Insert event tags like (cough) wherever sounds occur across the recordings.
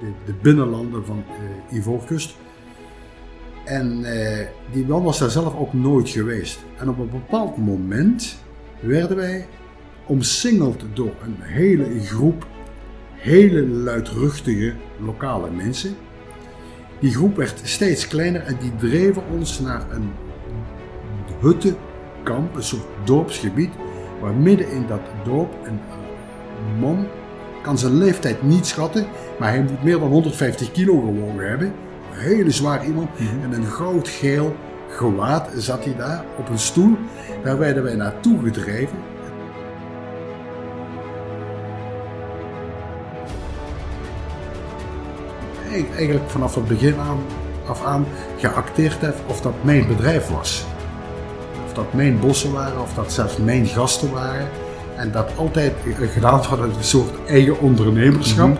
de, de binnenlanden van uh, Ivoorkust. En uh, die man was daar zelf ook nooit geweest. En op een bepaald moment werden wij omsingeld door een hele groep hele luidruchtige lokale mensen. Die groep werd steeds kleiner en die dreven ons naar een huttenkamp, een soort dorpsgebied, waar midden in dat dorp een man kan zijn leeftijd niet schatten, maar hij moet meer dan 150 kilo gewogen hebben. Een hele zwaar iemand. Mhm. En een goudgeel gewaad zat hij daar op een stoel. Daar werden wij naartoe gedreven. Eigenlijk vanaf het begin aan, af aan geacteerd heb of dat mijn bedrijf was. Of dat mijn bossen waren, of dat zelfs mijn gasten waren. En dat altijd gedaan vanuit een soort eigen ondernemerschap. Mhm.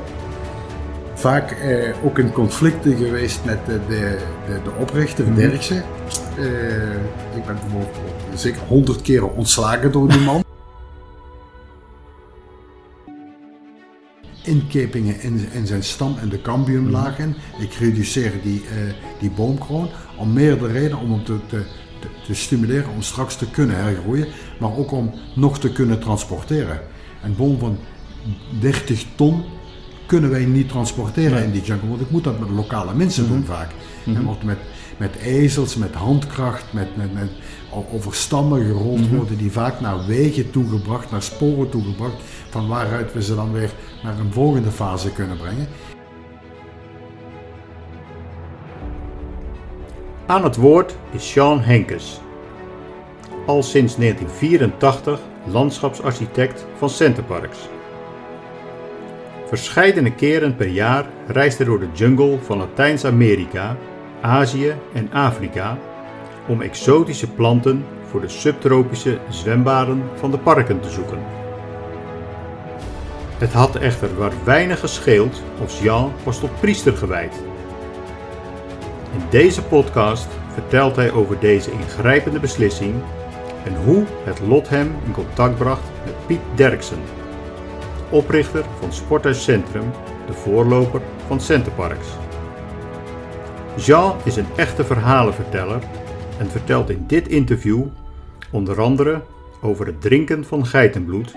Vaak eh, ook in conflicten geweest met de, de, de, oprichter, mm -hmm. Dirkse. Eh, ik ben bijvoorbeeld zeker honderd keren ontslagen door die man. Inkepingen in, in zijn stam en de cambiumlagen. Mhm. Ik reduceer die, uh, die boomkroon om meerdere redenen om hem te, te te stimuleren om straks te kunnen hergroeien, maar ook om nog te kunnen transporteren. Een boom van 30 ton kunnen wij niet transporteren in die jungle, want ik moet dat met lokale mensen doen mhm. vaak. En mhm. wordt met, met ezels, met handkracht, met, met, met over stammen gerold mhm. worden die vaak naar wegen toegebracht, naar sporen toegebracht, van waaruit we ze dan weer naar een volgende fase kunnen brengen. Aan het woord is Sean Henkes. Al sinds 1984 landschapsarchitect van Centerparks. Verscheidene keren per jaar reist hij door de jungle van Latijns-Amerika, Azië en Afrika om exotische planten voor de subtropische zwembaden van de parken te zoeken. Het had echter waar weinig gescheeld of Jean was tot priester gewijd in deze podcast vertelt hij over deze ingrijpende beslissing en hoe het lot hem in contact bracht met Piet Derksen, oprichter van Sporthuis Centrum, de voorloper van Centerparks. Jean is een echte verhalenverteller en vertelt in dit interview onder andere over het drinken van geitenbloed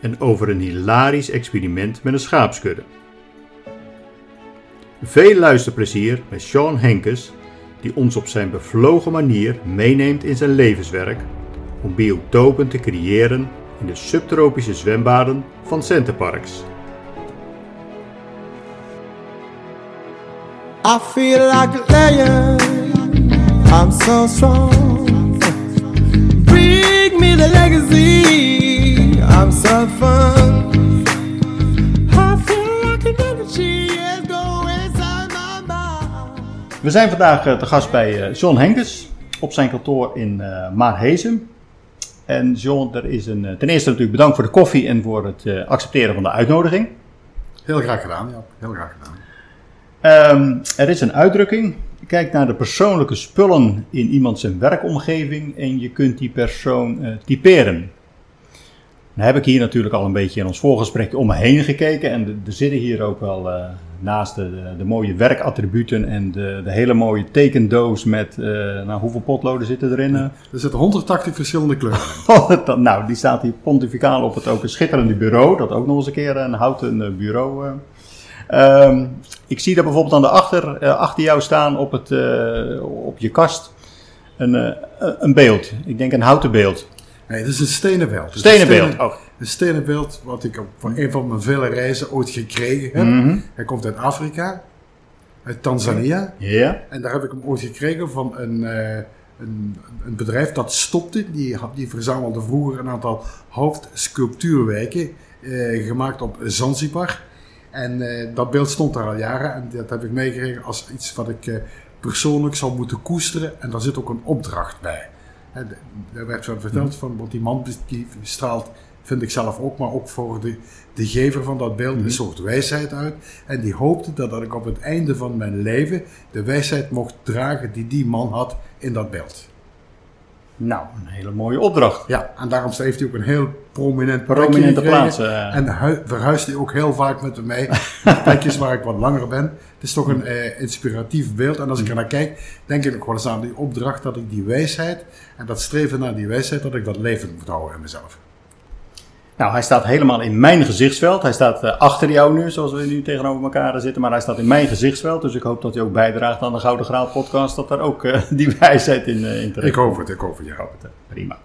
en over een hilarisch experiment met een schaapskudde. Veel luisterplezier met Sean Henkes, die ons op zijn bevlogen manier meeneemt in zijn levenswerk om biotopen te creëren in de subtropische zwembaden van Centerparks. I feel like a lion. I'm so strong. Bring me the legacy. I'm so fun. We zijn vandaag eh, te gast bij eh, John Henkes op zijn kantoor in uh, Maarhezem. En John, er is een, ten eerste natuurlijk bedankt voor de koffie en voor het accepteren van de uitnodiging. Heel graag gedaan, ja. Heel graag gedaan. Um, er is een uitdrukking. Kijk naar de persoonlijke spullen in iemand zijn werkomgeving en je kunt die persoon typeren. Dan heb ik hier natuurlijk al een beetje in ons voorgesprek om me heen gekeken. En er zitten hier ook wel uh, naast de, de, mooie werkattributen en de, de, hele mooie tekendoos met, uh, nou hoeveel potloden zitten erin? Er zitten 180 verschillende kleuren (laughs) oh, nou, die staat hier pontificaal op het ook een schitterende bureau. Dat ook nog eens een keer een houten bureau. Um, ik zie daar bijvoorbeeld aan de achter, achter jou staan op, het, op je kast een, een beeld. Ik denk een houten beeld. Nee, het is een stenen beeld. Stenen beeld, oh. Een stenen beeld wat ik op, van een van mijn vele reizen ooit gekregen heb. Mhm. Hij komt uit Afrika, uit Tanzania. Ja. En daar heb ik hem ooit gekregen van een, uh, een, een, bedrijf dat stopte. Die, die verzamelde vroeger een aantal hoofdsculptuurwijken uh, gemaakt op Zanzibar. En uh, dat beeld stond daar al jaren en dat heb ik meegekregen als iets wat ik persoonlijk zou moeten koesteren. En daar zit ook een opdracht bij. Er werd verteld van, want die man die straalt, vind ik zelf ook, maar ook voor de, de gever van dat beeld, een mhm. soort wijsheid uit. En die hoopte dat, dat ik op het einde van mijn leven de wijsheid mocht dragen die die man had in dat beeld. Nou, een hele mooie opdracht. Ja, en daarom heeft hij ook een heel prominent Prominente plaats. eh. En hu- verhuist hij ook heel vaak met me mee. plekjes waar ik wat langer ben. Het is toch een eh, inspiratief beeld. En als ik er naar kijk, denk ik ook wel eens aan die opdracht dat ik die wijsheid en dat streven naar die wijsheid, dat ik dat levend moet houden in mezelf. Nou, hij staat helemaal in mijn gezichtsveld. Hij staat eh, achter jou nu, zoals we nu tegenover elkaar zitten. Maar hij staat in mijn gezichtsveld. Dus ik hoop dat hij ook bijdraagt aan de Gouden Graal podcast. Dat daar ook eh, (laughs) die wijsheid in, eh, in terecht Ik hoop het, ik hoop het, ja. Prima.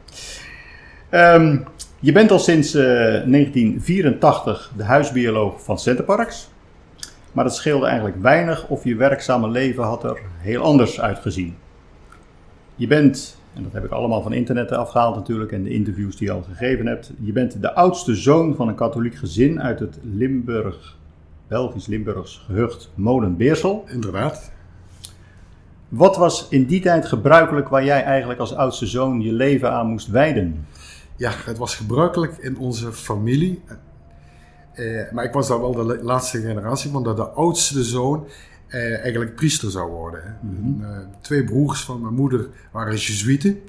Ehm, je bent al sinds eh, 1984 de huisbioloog van Centerparks. Maar het scheelde eigenlijk weinig of je werkzame leven had er heel anders uitgezien. Je bent, en dat heb ik allemaal van internet afgehaald natuurlijk en de interviews die je al gegeven hebt. Je bent de oudste zoon van een katholiek gezin uit het Limburg, Belgisch-Limburgs gehucht Molenbeersel. Inderdaad. Wat was in die tijd gebruikelijk waar jij eigenlijk als oudste zoon je leven aan moest wijden? Ja, het was gebruikelijk in onze familie. Eh, maar ik was dan wel de la- laatste generatie, want dat de oudste zoon eh, eigenlijk priester zou worden. Hè. En, eh, twee broers van mijn moeder waren jezuïeten.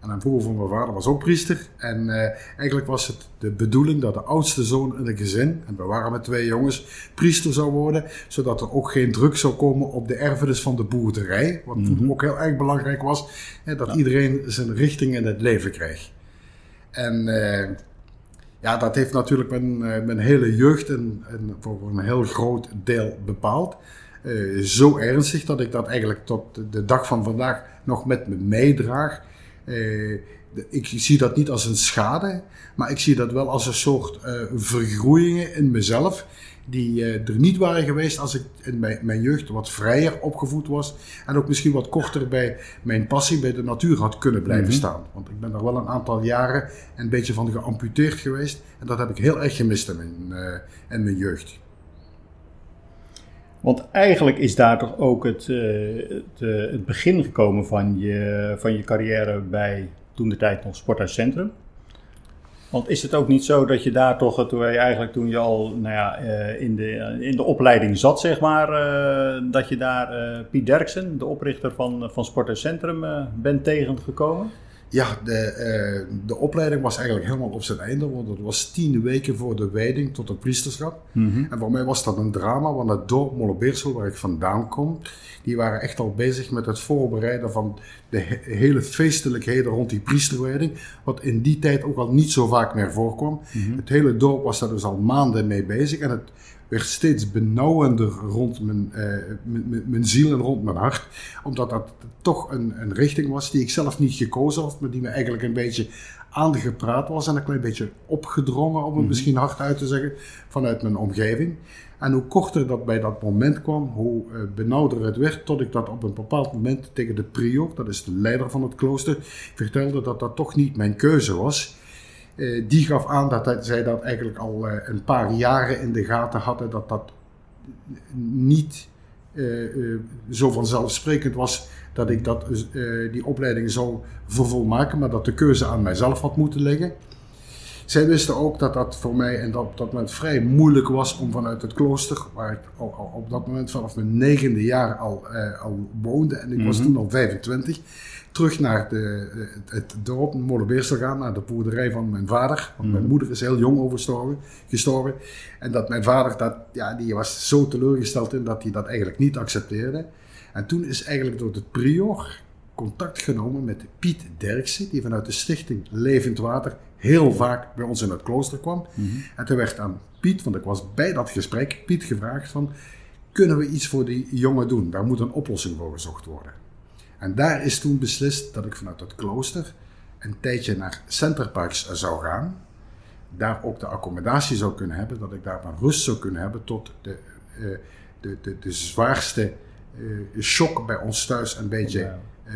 En een broer van mijn vader was ook priester. En eh, eigenlijk was het de bedoeling dat de oudste zoon in het gezin, en we waren met twee jongens, priester zou worden. Zodat er ook geen druk zou komen op de erfenis van de boerderij. Wat toen ook heel erg belangrijk was. Hè, dat iedereen zijn richting in het leven kreeg. En eh, ja, dat heeft natuurlijk mijn, mijn hele jeugd en, en voor een heel groot deel bepaald. Eh, zo ernstig dat ik dat eigenlijk tot de dag van vandaag nog met me meedraag. Eh, ik zie dat niet als een schade, maar ik zie dat wel als een soort eh, vergroeien in mezelf. Die er niet waren geweest als ik in mijn, mijn jeugd wat vrijer opgevoed was. En ook misschien wat korter bij mijn passie bij de natuur had kunnen blijven staan. Want ik ben er wel een aantal jaren een beetje van geamputeerd geweest. En dat heb ik heel erg gemist in mijn, in mijn jeugd. Want eigenlijk is daar toch ook het, eh, eh, het begin gekomen van je, van je carrière bij toen de tijd nog Sporthuiscentrum. Want is het ook niet zo dat je daar toch, toen je eigenlijk toen je al nou ja, eh, in, de, in de opleiding zat, zeg maar, dat je daar Piet Derksen, de oprichter van, van Sporthuiscentrum, eh bent tegengekomen? Ja, de, eh, de opleiding was eigenlijk helemaal op zijn einde, want het was tien weken voor de wijding tot het priesterschap. En voor mij was dat een drama, want het dorp Mollebeersel, waar ik vandaan kom, die waren echt al bezig met het voorbereiden van de he- hele feestelijkheden rond die priesterwijding, wat in die tijd ook al niet zo vaak meer voorkwam. Het hele dorp was daar dus al maanden mee bezig en het werd steeds benauwender rond mijn, eh, mijn, mijn- mijn ziel en rond mijn hart. Omdat dat toch een, een richting was die ik zelf niet gekozen had, maar die me eigenlijk een beetje aangepraat was en een klein beetje opgedrongen, om het misschien hard uit te zeggen, vanuit mijn omgeving. En hoe korter dat bij dat moment kwam, hoe eh, benauwder het werd, tot ik dat op een bepaald moment tegen de prior, dat is de leider van het klooster, vertelde dat dat toch niet mijn keuze was. Eh, die gaf aan dat zij dat eigenlijk al eh, een paar jaren in de gaten hadden, dat dat niet eh, zo vanzelfsprekend was dat ik dat, die opleiding zou vervolmaken, maar dat de keuze aan mijzelf had moeten liggen. Zij wisten ook dat dat voor mij en dat, op dat moment vrij moeilijk was om vanuit het klooster, waar ik op dat moment vanaf mijn negende jaar al, al woonde, en ik was toen al 25, terug naar de, eh, het, het dorp Molenbeers te gaan, naar de boerderij van mijn vader. Want mijn moeder is heel jong overgestorven, gestorven. En dat mijn vader, dat, ja, die was zo teleurgesteld in dat hij dat eigenlijk niet accepteerde. En toen is eigenlijk door de prior contact genomen met Piet Derksen, die vanuit de stichting Levend Water heel vaak bij ons in het klooster kwam. En toen werd aan Piet, want ik was bij dat gesprek, Piet gevraagd van, kunnen we iets voor die jongen doen? Daar moet een oplossing voor gezocht worden. En daar is toen beslist dat ik vanuit het klooster een tijdje naar Centerparks zou gaan. Daar ook de accommodatie zou kunnen hebben, dat ik daar mijn rust zou kunnen hebben tot de, eh, de, de, de zwaarste eh, shock bij ons thuis een beetje eh,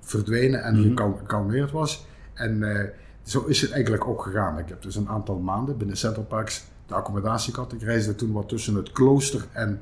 verdwenen en gekalmeerd was. En zo is het eigenlijk ook gegaan. Ik heb dus een aantal maanden binnen Centerparks de accommodatie gehad. Ik reisde toen wat tussen het klooster en,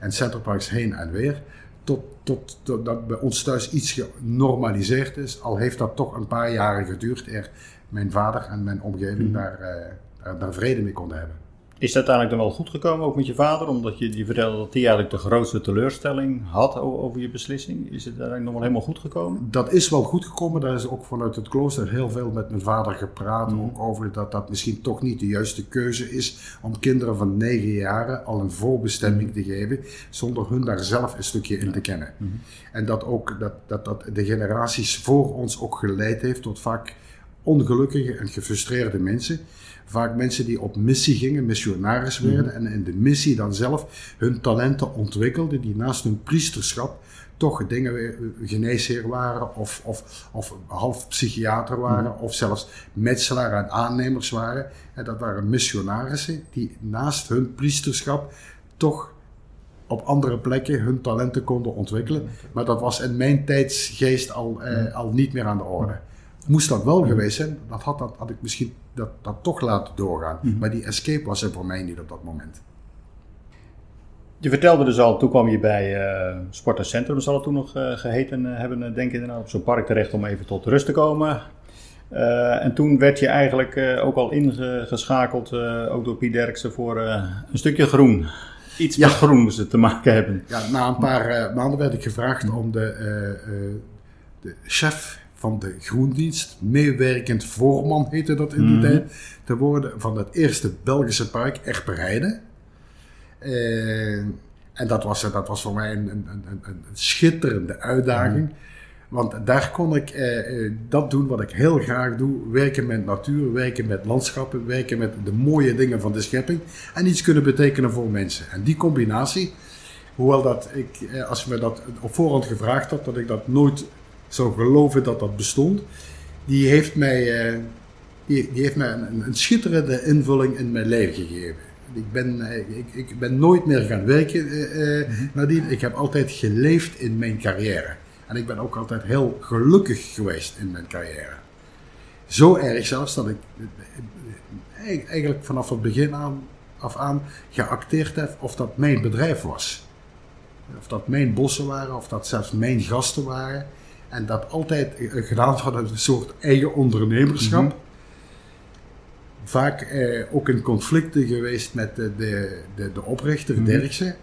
en Centerparks heen en weer. Tot, tot, tot dat bij ons thuis iets genormaliseerd is. Al heeft dat toch een paar jaren geduurd eer mijn vader en mijn omgeving daar, eh, daar, daar vrede mee konden hebben. Is dat uiteindelijk dan wel goed gekomen, ook met je vader? Omdat je, je vertelde dat hij eigenlijk de grootste teleurstelling had over je beslissing. Is het uiteindelijk nog wel helemaal goed gekomen? Dat is wel goed gekomen. Daar is ook vanuit het klooster heel veel met mijn vader gepraat. Mhm. Ook over dat dat misschien toch niet de juiste keuze is om kinderen van negen jaren al een voorbestemming te geven. Zonder hun daar zelf een stukje in te kennen. Mhm. En dat ook dat, dat, dat de generaties voor ons ook geleid heeft tot vaak ongelukkige en gefrustreerde mensen. Vaak mensen die op missie gingen, missionaris werden en in de missie dan zelf hun talenten ontwikkelden, die naast hun priesterschap toch dingen weer geneesheer waren of, of, of half psychiater waren of zelfs metselaar en aannemers waren. En dat waren missionarissen die naast hun priesterschap toch op andere plekken hun talenten konden ontwikkelen. Maar dat was in mijn tijdsgeest al, eh, al niet meer aan de orde. Moest dat wel geweest zijn, dat had, dat, had ik misschien dat, dat toch laten doorgaan. Maar die escape was er voor mij niet op dat moment. Je vertelde dus al, toen kwam je bij uh, Sport en Centrum, zal het toen nog uh, geheten uh, hebben, denk ik, op zo'n park terecht om even tot rust te komen. en toen werd je eigenlijk ook al ingeschakeld, ook door Piet Derksen, voor een stukje groen. Iets ja. met groen moest het te maken hebben. Ja, na een paar maanden werd ik gevraagd om de, de chef van de groendienst, meewerkend voorman heette dat in die tijd, te worden van het eerste Belgische park, Erperijden. Uh, en dat was, dat was voor mij een, een, een, een schitterende uitdaging. Want daar kon ik uh, dat doen wat ik heel graag doe. Werken met natuur, werken met landschappen, werken met de mooie dingen van de schepping. En iets kunnen betekenen voor mensen. En die combinatie, hoewel dat ik, als je me dat op voorhand gevraagd had, dat ik dat nooit zou geloven dat dat bestond, die heeft mij, uh, die, die, heeft mij een, een, schitterende invulling in mijn leven gegeven. Ik ben, uh, ik, ik, ben nooit meer gaan werken uh, nadien. Ik heb altijd geleefd in mijn carrière. En ik ben ook altijd heel gelukkig geweest in mijn carrière. Zo erg zelfs dat ik eigenlijk vanaf het begin aan, af aan geacteerd heb of dat mijn bedrijf was. Of dat mijn bossen waren, of dat zelfs mijn gasten waren. En dat altijd gedaan vanuit een soort eigen ondernemerschap. Mm -hmm. Vaak eh, ook in conflicten geweest met de, de, de, de oprichter, mm -hmm. Derksen.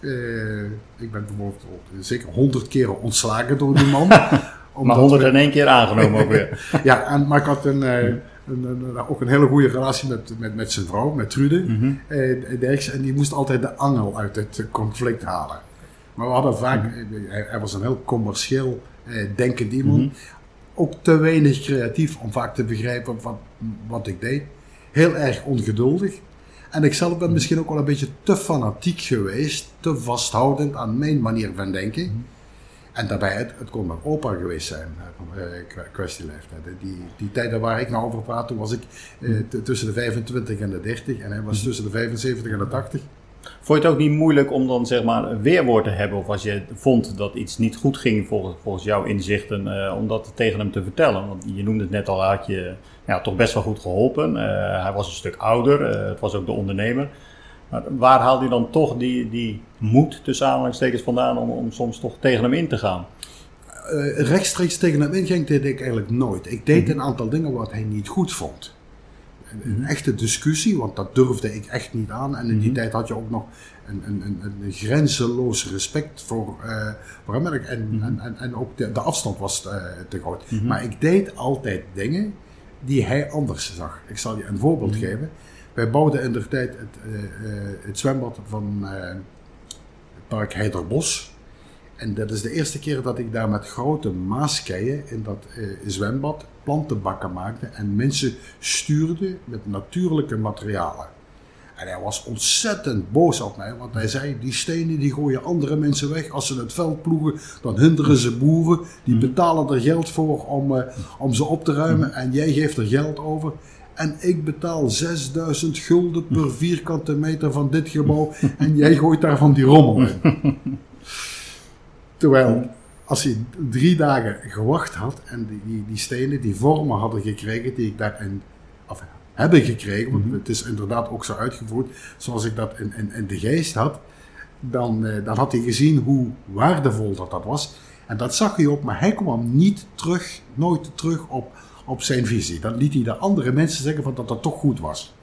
Uh, ik ben bijvoorbeeld zeker honderd keren ontslagen door die man. (laughs) maar honderd in één keer aangenomen ook weer. (laughs) ja, en, maar ik had een, uh, een, een, ook een hele goede relatie met, met, met zijn vrouw, met Trude mm -hmm. uh. En die moest altijd de angel uit het conflict halen. Maar we hadden vaak, hij, hij was een heel commercieel eh, denkend iemand. Mm -hmm. Ook te weinig creatief om vaak te begrijpen wat, wat ik deed. Heel erg ongeduldig. En ik zelf ben misschien ook wel een beetje te fanatiek geweest, te vasthoudend aan mijn manier van denken. Mm -hmm. En daarbij, het, het kon mijn opa geweest zijn, uh, kwestie leeftijd. Die, die tijden waar ik nou over praat, toen was ik uh, tussen de 25 en de 30 en hij was tussen de 75 en de 80. Vond je het ook niet moeilijk om dan zeg maar een weerwoord te hebben? Of als je vond dat iets niet goed ging volgens, volgens jouw inzichten, uh, om dat tegen hem te vertellen? Want je noemde het net al, had je ja, toch best wel goed geholpen. Uh, hij was een stuk ouder, uh, het was ook de ondernemer. Maar waar haalde je dan toch die, die moed tussen aanhalingstekens vandaan om, om soms toch tegen hem in te gaan? rechtstreeks tegen hem inging deed ik eigenlijk nooit. Ik deed een aantal dingen wat hij niet goed vond een echte discussie, want dat durfde ik echt niet aan. En in die mm -hmm. tijd had je ook nog een, een, een, een grenzeloos respect voor, uh. En, mm -hmm. en, en, en, ook de, de afstand was uh, te groot. Mm -hmm. Maar ik deed altijd dingen die hij anders zag. Ik zal je een voorbeeld geven. Wij bouwden in de tijd het, uh, het zwembad van het park Heiderbos. En dat is de eerste keer dat ik daar met grote maaskeien in dat zwembad plantenbakken maakte en mensen stuurde met natuurlijke materialen. En hij was ontzettend boos op mij, want hij zei: Die stenen die gooien andere mensen weg. Als ze het veld ploegen, dan hinderen ze boeren. Die betalen er geld voor om, uh, om ze op te ruimen. En jij geeft er geld over. En ik betaal 6000 gulden per vierkante meter van dit gebouw. (laughs) En jij gooit daar van die rommel in. (laughs) Terwijl als hij drie dagen gewacht had en die, die, die, stenen die vormen hadden gekregen die ik daarin of hebben gekregen, want het is inderdaad ook zo uitgevoerd zoals ik dat in, in, in de geest had, dan, uh, dan had hij gezien hoe waardevol dat, dat was. En dat zag hij ook, maar hij kwam niet terug, nooit terug op, op zijn visie. Dan liet hij de andere mensen zeggen van dat dat toch goed was.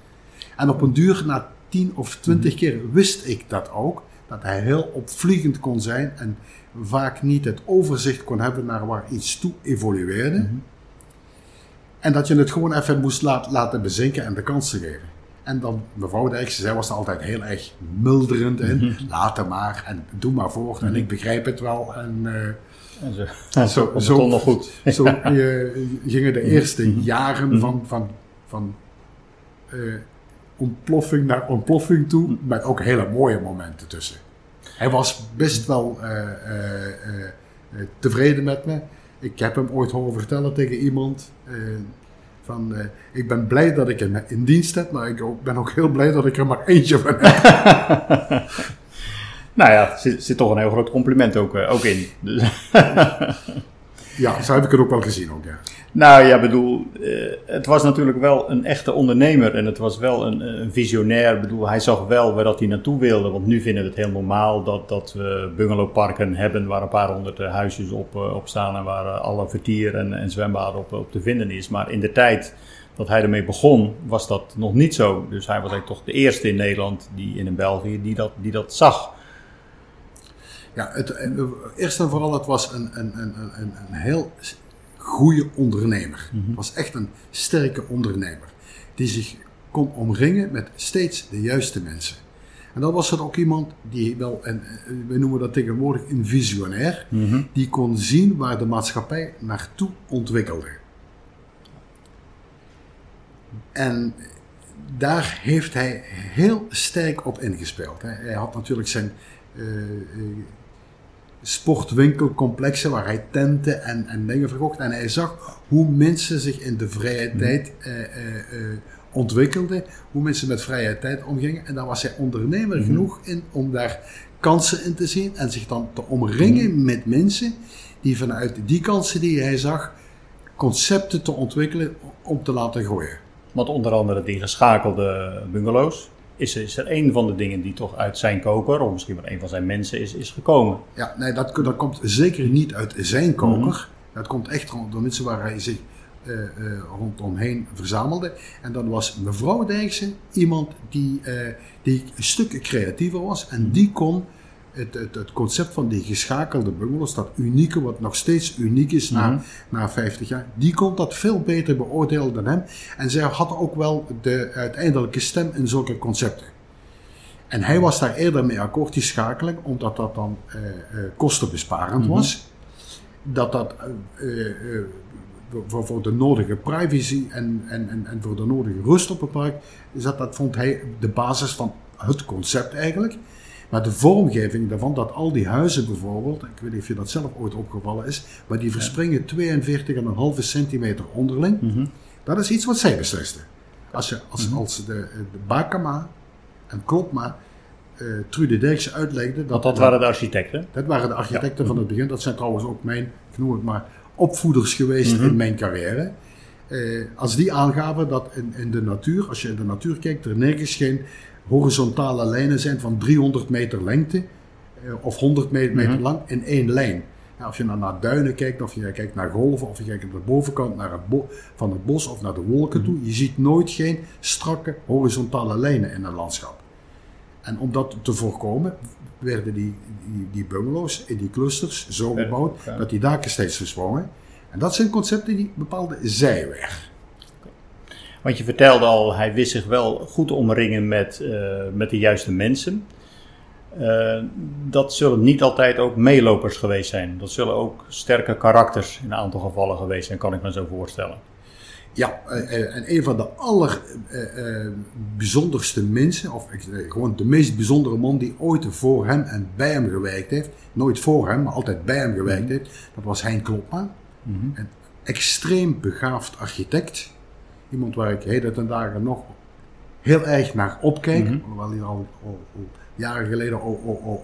En op een duur, na tien of twintig keer wist ik dat ook. Dat hij heel opvliegend kon zijn en vaak niet het overzicht kon hebben naar waar iets toe evolueerde. En dat je het gewoon even moest laat, laten bezinken en de kans te geven. En dan mevrouw Dijkse, zij was er altijd heel erg milderend in. Laat hem maar en doe maar voort en ik begrijp het wel. En, eh, En zo, zo, nog goed. (laughs) zo eh, gingen de eerste jaren van, van, van eh, ontploffing naar ontploffing toe, met ook hele mooie momenten tussen. Hij was best wel eh, eh, eh, tevreden met me. Ik heb hem ooit horen vertellen tegen iemand. van, ik ben blij dat ik hem in dienst heb, maar ik ben ook heel blij dat ik er maar eentje van heb. (laughs) Nou ja, er zit, zit toch een heel groot compliment ook, ook in. Dus, (laughs) Ja, zo heb ik het ook wel gezien ook, ja. nou ja, bedoel, eh, het was natuurlijk wel een echte ondernemer en het was wel een, een visionair. Bedoel, hij zag wel waar dat hij naartoe wilde, want nu vinden we het heel normaal dat, dat we bungalowparken hebben waar een paar honderd eh, huisjes op, eh, op staan en waar eh, alle vertier en, en zwembaden op, op te vinden is. Maar in de tijd dat hij ermee begon, was dat nog niet zo. Dus hij was eigenlijk toch de eerste in Nederland die, in België die dat, die dat zag. Ja, het, eh, eerst en vooral, het was een, een, een, een, een heel goede ondernemer. Het was echt een sterke ondernemer. Die zich kon omringen met steeds de juiste mensen. En dan was het ook iemand die wel, en eh, we noemen dat tegenwoordig een visionair, die kon zien waar de maatschappij naartoe ontwikkelde. En daar heeft hij heel sterk op ingespeeld. Hij had natuurlijk zijn eh, eh, sportwinkelcomplexen waar hij tenten en, en dingen verkocht. En hij zag hoe mensen zich in de vrije tijd eh, eh, eh, ontwikkelden, hoe mensen met vrije tijd omgingen. En daar was hij ondernemer genoeg in om daar kansen in te zien en zich dan te omringen met mensen die vanuit die kansen die hij zag, concepten te ontwikkelen om te laten gooien. Want onder andere die geschakelde bungalows is, is er een van de dingen die toch uit zijn koker, of misschien wel een van zijn mensen, is, is gekomen. Ja, nee, dat, dat komt zeker niet uit zijn koker. Dat komt echt door mensen waar hij zich eh, eh, rondomheen verzamelde. En dan was mevrouw Dijksen iemand die, eh, die een stuk creatiever was. En die kon het, het, het concept van die geschakelde bungalows, dat unieke, wat nog steeds uniek is na, na 50 jaar, die kon dat veel beter beoordelen dan hem. En zij had ook wel de uiteindelijke stem in zulke concepten. En hij was daar eerder mee akkoord, die schakeling, omdat dat dan eh, eh, kostenbesparend was. Dat dat eh, eh, voor, voor de nodige privacy en, en, en, en voor de nodige rust op het park, is dat, dat vond hij de basis van het concept eigenlijk. Maar de vormgeving daarvan, dat al die huizen bijvoorbeeld, ik weet niet of je dat zelf ooit opgevallen is, maar die verspringen 42,5 centimeter onderling. Dat is iets wat zij beslisten. Als, je, als, als de, de Bakama en Klopma eh Trude Dijkse uitlegden... Want dat waren de architecten. dat waren de architecten van het begin. Dat zijn trouwens ook mijn, ik noem het maar, opvoeders geweest in mijn carrière. Eh, als die aangaven dat in, in de natuur, als je in de natuur kijkt, er nergens geen horizontale lijnen zijn van 300 meter lengte eh, of 100 meter, meter lang in één lijn. Ja, als je naar duinen kijkt, of je kijkt naar golven, of je kijkt aan de bovenkant naar het van het bos of naar de wolken toe, je ziet nooit geen strakke horizontale lijnen in een landschap. En om dat te voorkomen, werden die, die, die bungalows in die clusters zo Ja, gebouwd ja. dat die daken steeds versprongen. En dat zijn concepten die bepaalde zijweg. Want je vertelde al, hij wist zich wel goed omringen met, eh, met de juiste mensen. Eh, dat zullen niet altijd ook meelopers geweest zijn. Dat zullen ook sterke karakters in een aantal gevallen geweest zijn, kan ik me zo voorstellen. Ja, eh, en een van de allerbijzonderste mensen, of gewoon de meest bijzondere man die ooit voor hem en bij hem gewerkt heeft, nooit voor hem, maar altijd bij hem gewerkt heeft, dat was Hein Klopma. Een extreem begaafd architect. Iemand waar ik heden ten dagen nog heel erg naar opkijk, hoewel hij al, al- al jaren geleden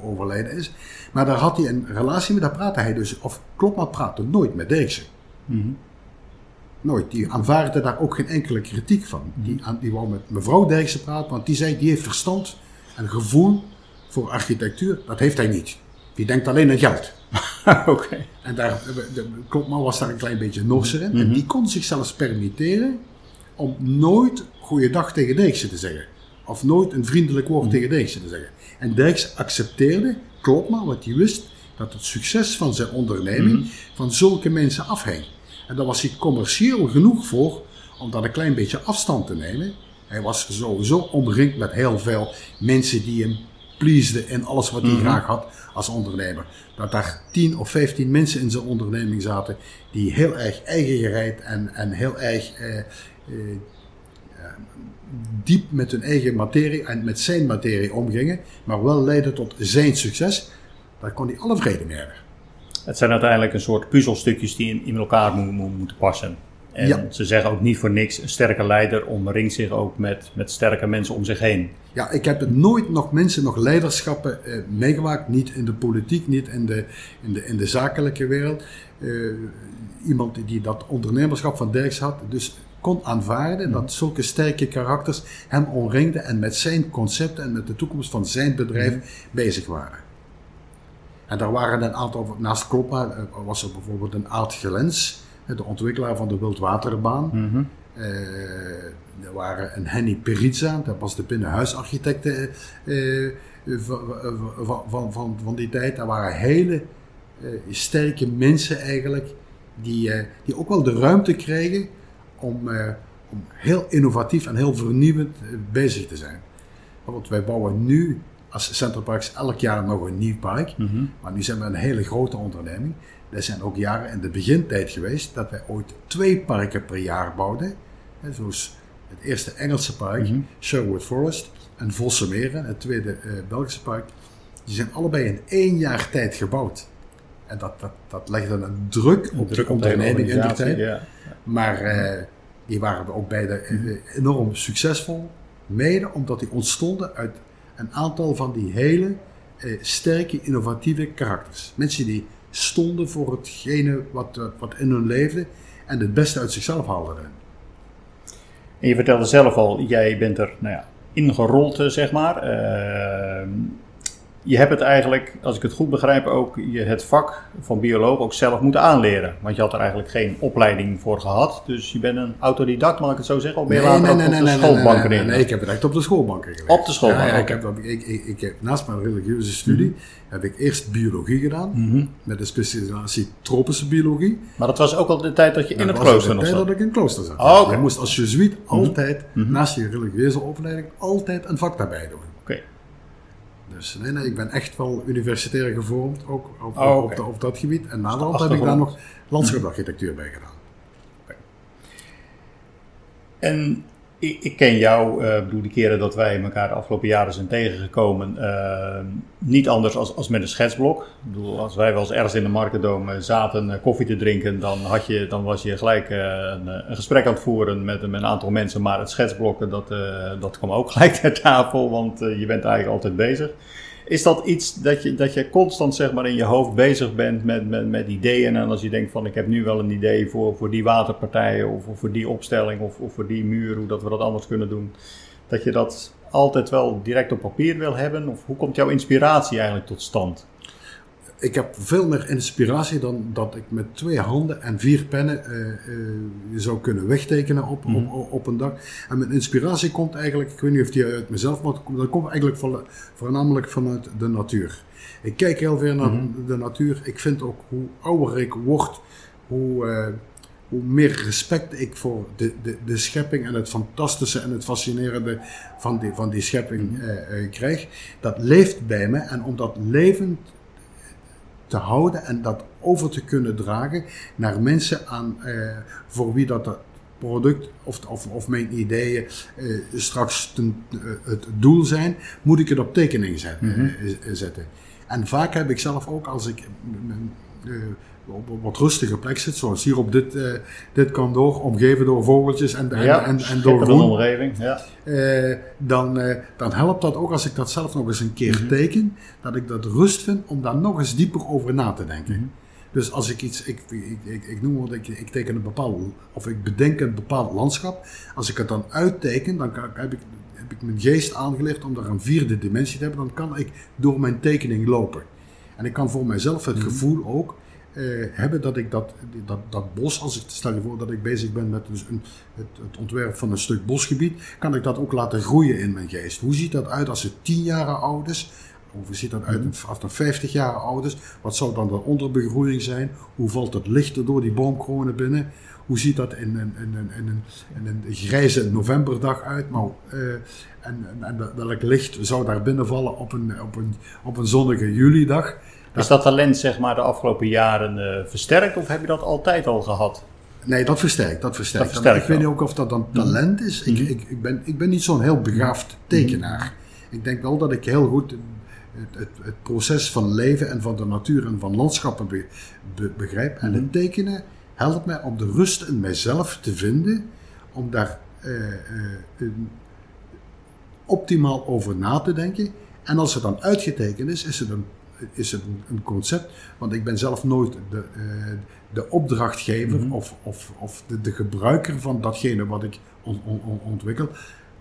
overleden is. Maar daar had hij een relatie mee, daar praatte hij dus, of Klopma praatte nooit met deze. Nooit. Die aanvaarde daar ook geen enkele kritiek van. Die, aan, die wou met mevrouw Dijkse praten, want die zei, die heeft verstand en gevoel voor architectuur. Dat heeft hij niet. Die denkt alleen aan geld. (laughs) Oké. En daar, de, Klopman was daar een klein beetje norser in. En die kon zich zelfs permitteren om nooit goeiedag tegen Dijkse te zeggen. of nooit een vriendelijk woord tegen Derksen te zeggen. En Derksen accepteerde, klopt maar, wat hij wist, dat het succes van zijn onderneming van zulke mensen afhing. En daar was hij commercieel genoeg voor om daar een klein beetje afstand te nemen. Hij was sowieso omringd met heel veel mensen die hem pleasden in alles wat hij graag had als ondernemer. Dat daar 10 of 15 mensen in zijn onderneming zaten die heel erg eigengereid en, en heel erg eh, diep met hun eigen materie en met zijn materie omgingen, maar wel leidden tot zijn succes, daar kon hij alle vrede mee hebben. Het zijn uiteindelijk een soort puzzelstukjes die in, in elkaar mo mo moeten passen. En Ja. ze zeggen ook niet voor niks, een sterke leider omringt zich ook met, met sterke mensen om zich heen. Ja, ik heb het nooit nog mensen, nog leiderschappen eh, meegemaakt. Niet in de politiek, niet in de, in de, in de zakelijke wereld. Eh, iemand die dat ondernemerschap van Derks had, dus kon aanvaarden dat zulke sterke karakters hem omringden en met zijn concepten en met de toekomst van zijn bedrijf bezig waren. En daar waren een aantal, naast Kloppa eh, was er bijvoorbeeld een Aart Gelens, de ontwikkelaar van de Wildwaterbaan. Eh, er waren een Henny Perizza, dat was de binnenhuisarchitect eh, van, van, van, van, die tijd. Er waren hele sterke mensen eigenlijk, die, die ook wel de ruimte kregen om, eh, om heel innovatief en heel vernieuwend eh, bezig te zijn. Want wij bouwen nu als Central Parks elk jaar nog een nieuw park, maar nu zijn we een hele grote onderneming. Er zijn ook jaren in de begintijd geweest dat wij ooit twee parken per jaar bouwden. Hè, zoals het eerste Engelse park, Sherwood Forest, en Vossemeren, het tweede eh, Belgische park. Die zijn allebei in één jaar tijd gebouwd. En dat, dat, dat legde een druk op de Druk op de onderneming in de organisatie, tijd. ja. Maar eh, die waren ook beide eh, enorm succesvol. Mede omdat die ontstonden uit een aantal van die hele eh, sterke, innovatieve karakters. Mensen die stonden voor hetgene wat, wat- in hun leefde en het beste uit zichzelf haalden. En je vertelde zelf al, jij bent er nou ja, ingerold, zeg maar. Je hebt het eigenlijk, als ik het goed begrijp, ook je het vak van bioloog ook zelf moeten aanleren. Want je had er eigenlijk geen opleiding voor gehad. Dus je bent een autodidact, mag ik het zo zeggen? Of ben je later ook op de schoolbanken nee, nee, ik heb het echt op de schoolbanken geleerd. Op de schoolbank, Ja, ja, ik, heb, ik, ik, ik heb naast mijn religieuze studie heb ik eerst biologie gedaan. Mhm. Met een specialisatie tropische biologie. Maar dat was ook al de tijd dat je in Dat het was klooster de nog tijd zat. dat ik in het klooster zat. Oh. Je moest als jezuïet altijd, naast je religieuze opleiding, altijd een vak daarbij doen. Dus nee, nee, ik ben echt wel universitair gevormd, ook op, Oh, op, de- op dat gebied. En naderhand heb ik daar nog landschaparchitectuur bij gedaan. En ik, ken jou, ik bedoel, die keren dat wij elkaar de afgelopen jaren zijn tegengekomen, eh, niet anders als, als met een schetsblok. Ik bedoel, als wij wel eens ergens in de Markendom eh, zaten eh, koffie te drinken, dan, had je, dan was je gelijk een, een gesprek aan het voeren met, met een aantal mensen. Maar het schetsblokken, dat, dat kwam ook (laughs) gelijk ter tafel, want je bent eigenlijk altijd bezig. Is dat iets dat je, dat je constant zeg maar, in je hoofd bezig bent met, met, met ideeën? En als je denkt van ik heb nu wel een idee voor, voor die waterpartijen of, of voor die opstelling of, of voor die muur, hoe dat we dat anders kunnen doen. Dat je dat altijd wel direct op papier wil hebben? Of hoe komt jouw inspiratie eigenlijk tot stand? Ik heb veel meer inspiratie dan dat ik met twee handen en vier pennen eh, eh, zou kunnen wegtekenen op, op, op een dag. En mijn inspiratie komt eigenlijk, ik weet niet of die uit mezelf, maar dat komt eigenlijk van, voornamelijk vanuit de natuur. Ik kijk heel veel naar de natuur. Ik vind ook hoe ouder ik word, hoe, eh, hoe meer respect ik voor de, de, de schepping en het fantastische en het fascinerende van die, van die schepping eh, krijg. Dat leeft bij me en om dat levend te houden en dat over te kunnen dragen naar mensen aan, eh, voor wie dat, product of, of, of mijn ideeën eh, straks ten, eh, het doel zijn, moet ik het op tekening zetten. eh, zetten. En vaak heb ik zelf ook als ik op een wat rustige plek zit, zoals hier op dit, eh, dit kantoor, omgeven door vogeltjes en, en, en, en door groen. omgeving. Ja. Eh, dan, eh, dan helpt dat ook als ik dat zelf nog eens een keer teken, dat ik dat rust vind om daar nog eens dieper over na te denken. Dus als ik iets, ik, ik, ik, ik noem wat, ik, ik teken een bepaald, of ik bedenk een bepaald landschap, als ik het dan uitteken, dan kan, heb, ik, heb ik mijn geest aangeleerd om daar een vierde dimensie te hebben, dan kan ik door mijn tekening lopen. En ik kan voor mijzelf het gevoel ook hebben dat ik dat, dat, dat bos, als ik stel je voor dat ik bezig ben met dus een, het, het, ontwerp van een stuk bosgebied, kan ik dat ook laten groeien in mijn geest. Hoe ziet dat uit als het 10 jaar oud is? Hoe ziet dat uit als het 50 jaar oud is? Wat zou dan de onderbegroeiing zijn? Hoe valt het licht er door die boomkronen binnen? Hoe ziet dat in een, in in in een grijze novemberdag uit? Maar, uh, en, en, welk licht zou daar binnenvallen op een, op een, op een zonnige julidag? Is dat talent zeg maar de afgelopen jaren uh, versterkt of heb je dat altijd al gehad? Nee, dat versterkt. Dat versterkt. Dat versterkt ik weet niet ook of dat dan mhm. talent is. Ik, mhm. ik, ik, ben, ik ben niet zo'n heel begaafd tekenaar. Ik denk wel dat ik heel goed het, het, het, proces van leven en van de natuur en van landschappen begrijp. En het mhm. tekenen helpt mij om de rust in mijzelf te vinden, om daar uh, uh, optimaal over na te denken. En als het dan uitgetekend is, is het een, is het een, concept. Want ik ben zelf nooit de, uh, de opdrachtgever mhm. of, of, of de, de, gebruiker van datgene wat ik on, on, ontwikkel.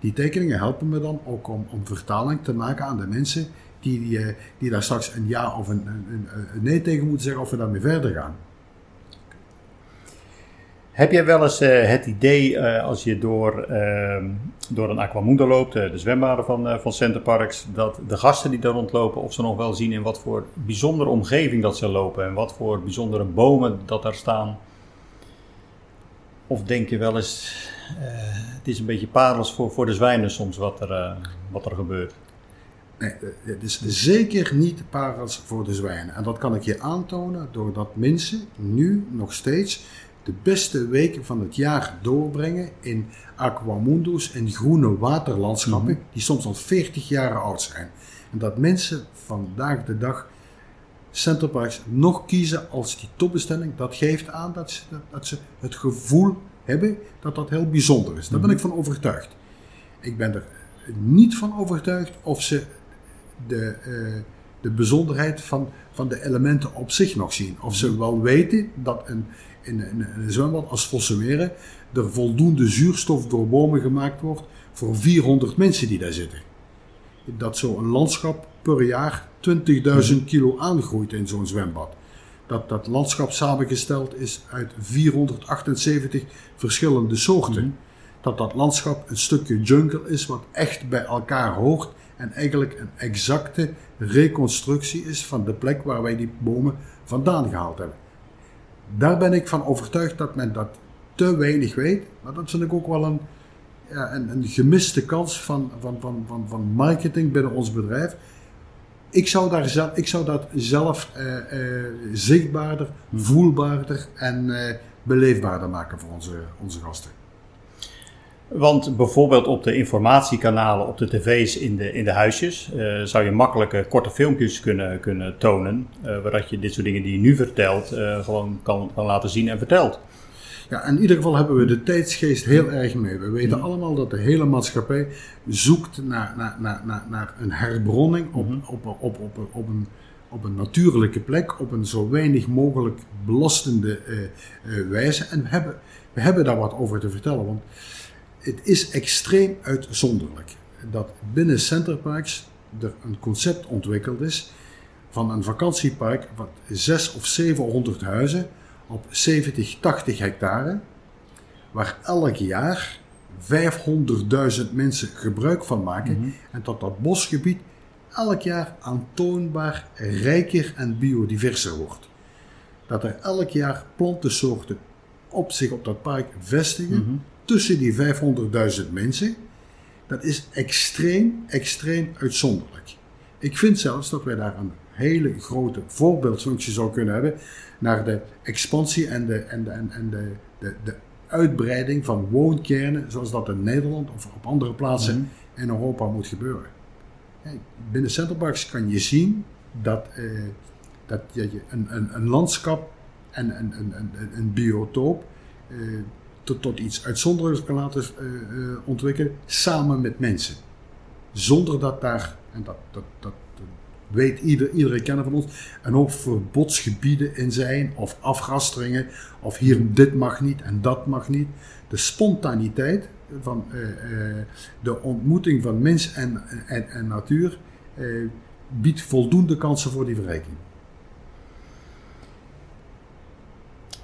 Die tekeningen helpen me dan ook om, om vertaling te maken aan de mensen die, die, die daar straks een ja of een, een, een nee tegen moeten zeggen of we daarmee verder gaan. Heb jij wel eens uh, het idee uh, als je door, uh, door een Aquamundo loopt, uh, de zwembaden van, van Centerparks, dat de gasten die daar rondlopen, of ze nog wel zien in wat voor bijzondere omgeving dat ze lopen en wat voor bijzondere bomen dat daar staan? Of denk je wel eens, het is een beetje parels voor, voor de zwijnen soms wat er, wat er gebeurt? Nee, het is zeker niet parels voor de zwijnen. En dat kan ik je aantonen doordat mensen nu nog steeds de beste weken van het jaar doorbrengen in aquamundus en groene waterlandschappen, mhm. die soms al 40 jaar oud zijn. En dat mensen vandaag de dag Centerparks nog kiezen als die topbestemming, dat geeft aan dat ze, dat ze het gevoel hebben dat dat heel bijzonder is. Daar ben mhm. ik van overtuigd. Ik ben er niet van overtuigd of ze de, uh, de bijzonderheid van, van de elementen op zich nog zien. Of ze wel weten dat een, in, in, een zwembad als Vossenweren er voldoende zuurstof door bomen gemaakt wordt voor 400 mensen die daar zitten. Dat zo'n landschap per jaar 20.000 kilo aangroeit in zo'n zwembad. Dat dat landschap samengesteld is uit 478 verschillende soorten. Mhm. Dat dat landschap een stukje jungle is wat echt bij elkaar hoort en eigenlijk een exacte reconstructie is van de plek waar wij die bomen vandaan gehaald hebben. Daar ben ik van overtuigd dat men dat te weinig weet, maar dat vind ik ook wel een, ja, een, een gemiste kans van, van, van, van, van marketing binnen ons bedrijf. Ik zou, daar zelf, ik zou dat zelf uh, uh, zichtbaarder, voelbaarder en uh, beleefbaarder maken voor onze, onze gasten. Want bijvoorbeeld op de informatiekanalen, op de tv's in de, in de huisjes, uh, zou je makkelijke korte filmpjes kunnen, kunnen tonen. Uh, je dit soort dingen die je nu vertelt, uh, gewoon kan, kan laten zien en vertelt. Ja, in ieder geval hebben we de tijdsgeest heel erg mee. We weten allemaal dat de hele maatschappij zoekt naar, naar, naar, naar, naar een herbronning op, mm op, op, op, op, op een op een natuurlijke plek, op een zo weinig mogelijk belastende wijze. En we hebben, we hebben daar wat over te vertellen. Want het is extreem uitzonderlijk dat binnen Centerparks er een concept ontwikkeld is van een vakantiepark van 6 of 700 huizen op 70, 80 hectare, waar elk jaar 500.000 mensen gebruik van maken mhm. en dat dat bosgebied elk jaar aantoonbaar rijker en biodiverser wordt. Dat er elk jaar plantensoorten op zich op dat park vestigen, mhm tussen die 500.000 mensen, dat is extreem, extreem uitzonderlijk. Ik vind zelfs dat wij daar een hele grote voorbeeldfunctie zou kunnen hebben naar de expansie en de, en de, en de, de, de uitbreiding van woonkernen, zoals dat in Nederland of op andere plaatsen mhm. in Europa moet gebeuren. Binnen Centerparks kan je zien dat, eh, dat je een, een, een landschap en een, een, een, een biotoop eh, tot, tot iets uitzonderlijks kan laten uh, ontwikkelen, samen met mensen. Zonder dat daar, en dat, dat, dat, weet ieder, iedereen kennen van ons, en ook verbodsgebieden in zijn, of afrasteringen, of hier dit mag niet en dat mag niet. De spontaniteit van uh, de ontmoeting van mens en, en, en natuur biedt voldoende kansen voor die verrijking.